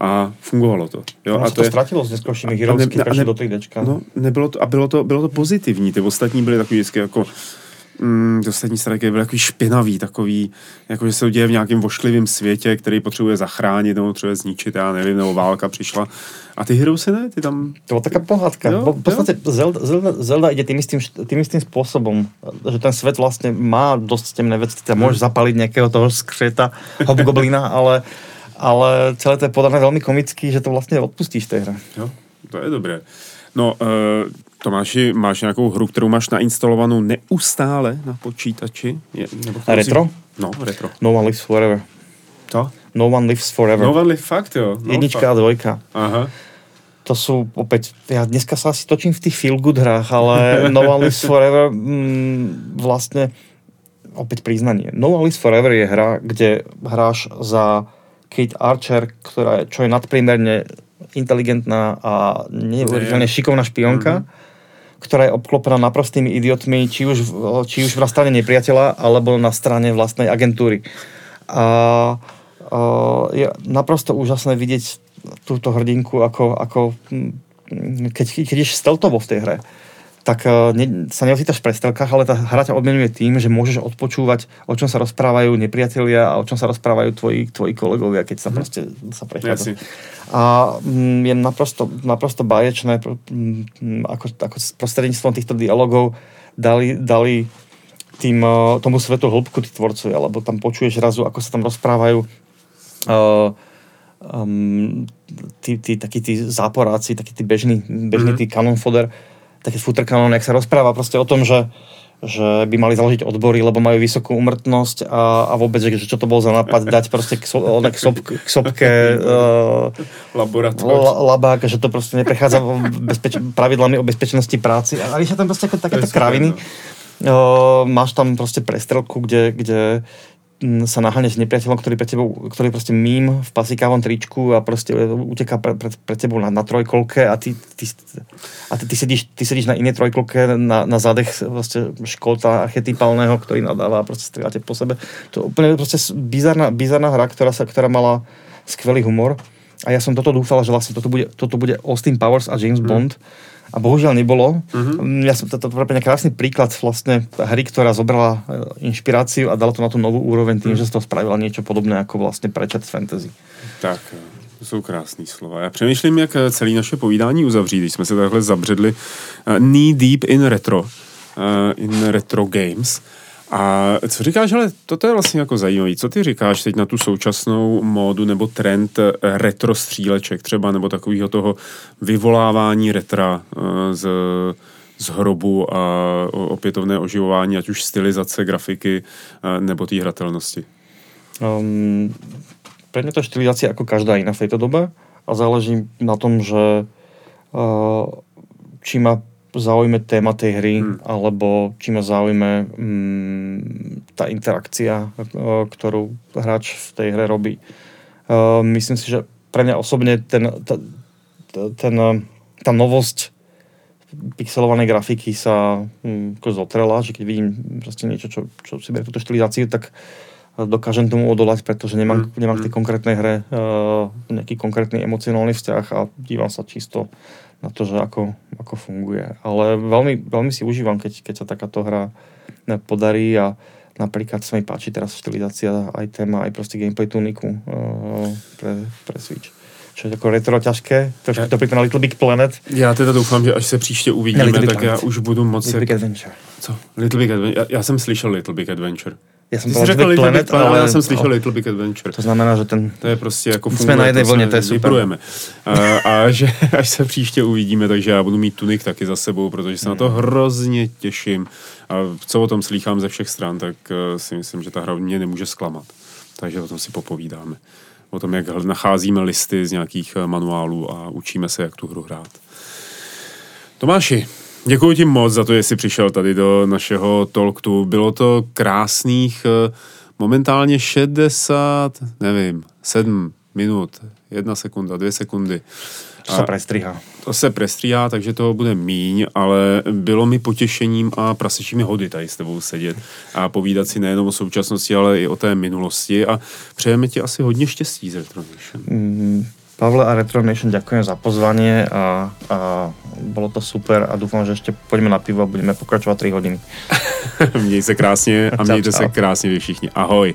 a fungovalo to. Jo? a to, to je... ztratilo s neskôršími ne, ne, do 3 No, nebylo to, a bylo to, bylo to pozitivní, ty ostatní byly takový vždycky jako mm, ty ostatní strategie byly takový špinavý, takový, jako že se to děje v nějakém vošklivém světě, který potřebuje zachránit nebo potřebuje zničit, já nevím, nebo válka přišla. A ty Heroesy ne, ty tam... To byla taká pohádka. Jo, v podstatě Zelda, Zelda, Zelda ide tým istým, tým istým spôsobom, že ten svet vlastně má dost temné veci, ty môžeš zapaliť nejakého toho skřeta, hobgoblina, ale ale celé to je podané velmi komicky, že to vlastně odpustíš té hře. Jo, to je dobré. No, uh, Tomáši, máš nějakou hru, kterou máš nainstalovanou neustále na počítači? Je, nebo retro? Si... No, retro. No One Lives Forever. To? No One Lives Forever. No One Lives, fakt jo. No, Jednička fakt. a dvojka. Aha. To sú opäť, ja dneska sa asi točím v tých feel good hrách, ale No One Lives Forever mm, vlastne opäť priznanie. No One Lives Forever je hra, kde hráš za Kate Archer, ktorá je, čo je nadpriemerne inteligentná a neuveriteľne šikovná špionka, mm-hmm. ktorá je obklopená naprostými idiotmi, či už, či už na strane nepriateľa, alebo na strane vlastnej agentúry. A, a je naprosto úžasné vidieť túto hrdinku, ako, ako hm, keď, keď ješ steltovo v tej hre tak uh, ne, sa neocítaš v prestelkách, ale tá hra ťa odmenuje tým, že môžeš odpočúvať, o čom sa rozprávajú nepriatelia a o čom sa rozprávajú tvoji, tvoji kolegovia, keď sa mm. proste sa prechádza. A mm, je naprosto, naprosto báječné, mm, ako, ako prostredníctvom týchto dialogov dali, dali tým, uh, tomu svetu hĺbku tí tvorcovia, lebo tam počuješ razu, ako sa tam rozprávajú uh, um, tí, tí, takí tí záporáci, takí tí bežní, bežní mm-hmm. tí kanon fodder, taký futrkanon, jak sa rozpráva proste o tom, že že by mali založiť odbory, lebo majú vysokú umrtnosť a, a vôbec, že, čo to bol za nápad, dať proste k, so, k, sob, k sopke uh, la, labák, že to proste neprechádza bezpeč, pravidlami o bezpečnosti práci. A víš, tam proste ako takéto kraviny. Uh, máš tam proste prestrelku, kde, kde sa naháňaš s nepriateľom, ktorý pre tebou, ktorý proste mím v pasikávom tričku a proste uteká pre, pre, pre tebou na, na trojkolke a ty, ty, a ty, ty, sedíš, ty sedíš na inej trojkolke na, na zadech proste školta archetypálneho, ktorý nadáva a proste strieľate po sebe. To je úplne proste bizarná, bizarná hra, ktorá, sa, ktorá mala skvelý humor a ja som toto dúfal, že vlastne toto bude, toto bude Austin Powers a James mm. Bond a bohužiaľ nebolo. Mm-hmm. Ja som to, pre krásny príklad vlastne hry, ktorá zobrala e, inšpiráciu a dala to na tú novú úroveň tým, mm. že z toho spravila niečo podobné ako vlastne prečat fantasy. Tak, to jsou krásné slova. Já přemýšlím, jak celé naše povídání uzavřít, když jsme se takhle zabředli knee deep in retro, in retro games. A co říkáš, ale toto je vlastně jako zajímavý. Co ty říkáš teď na tu současnou módu nebo trend eh, retro stříleček třeba, nebo takového toho vyvolávání retra eh, z, z hrobu a opětovné oživování, ať už stylizace, grafiky eh, nebo té hratelnosti? Um, pre mňa to štilizácia ako každá iná v tejto dobe a záleží na tom, že uh, či má zaujme téma tej hry, hmm. alebo či ma zaujme mm, tá interakcia, ktorú hráč v tej hre robí. Uh, myslím si, že pre mňa osobne ten, tá, ten, tá novosť pixelovanej grafiky sa hm, ako zotrela, že keď vidím proste niečo, čo, čo si berie túto štilizáciu, tak dokážem tomu odolať, pretože nemám, mm. nemám v tej mm. konkrétnej hre uh, nejaký konkrétny emocionálny vzťah a dívam sa čisto na to, že ako, ako funguje. Ale veľmi, veľmi si užívam, keď, keď sa takáto hra podarí a napríklad sa mi páči teraz štilizácia aj téma, aj proste gameplay tuniku uh, pre, pre Switch čo je jako retro ťažké, trošku to připomíná Little Big Planet. Já teda doufám, že až se příště uvidíme, tak Planet. já už budu moci... Little Big Adventure. Co? Little Big Adventure. Já, já jsem slyšel Little Big Adventure. Já jsem řekl Little Planet, Big Planet, ale já jsem slyšel Little Big Adventure. To znamená, že ten... To je prostě jako funguje. Jsme na jedné vlně, to je super. A, a, že až se příště uvidíme, takže já budu mít tunik taky za sebou, protože se na to hrozně těším. A co o tom slýchám ze všech stran, tak uh, si myslím, že ta hra mě nemůže zklamat. Takže o tom si popovídáme o tom, jak nacházíme listy z nějakých eh, manuálů a učíme se, jak tu hru hrát. Tomáši, děkuji ti moc za to, že jsi přišel tady do našeho talktu. Bylo to krásných eh, momentálně 60, nevím, 7 minut, jedna sekunda, dvě sekundy. To se prestriha. To se prestriha, takže toho bude míň, ale bylo mi potěšením a prasečími hody tady s tebou sedět a povídat si nejenom o současnosti, ale i o té minulosti a přejeme ti asi hodně štěstí z Retronation. Mm, Pavle a Retronation ďakujem za pozvanie a, a bolo to super a dúfam, že ešte poďme na pivo a budeme pokračovať 3 hodiny. Měj se krásně a mějte se krásně vy všichni. Ahoj.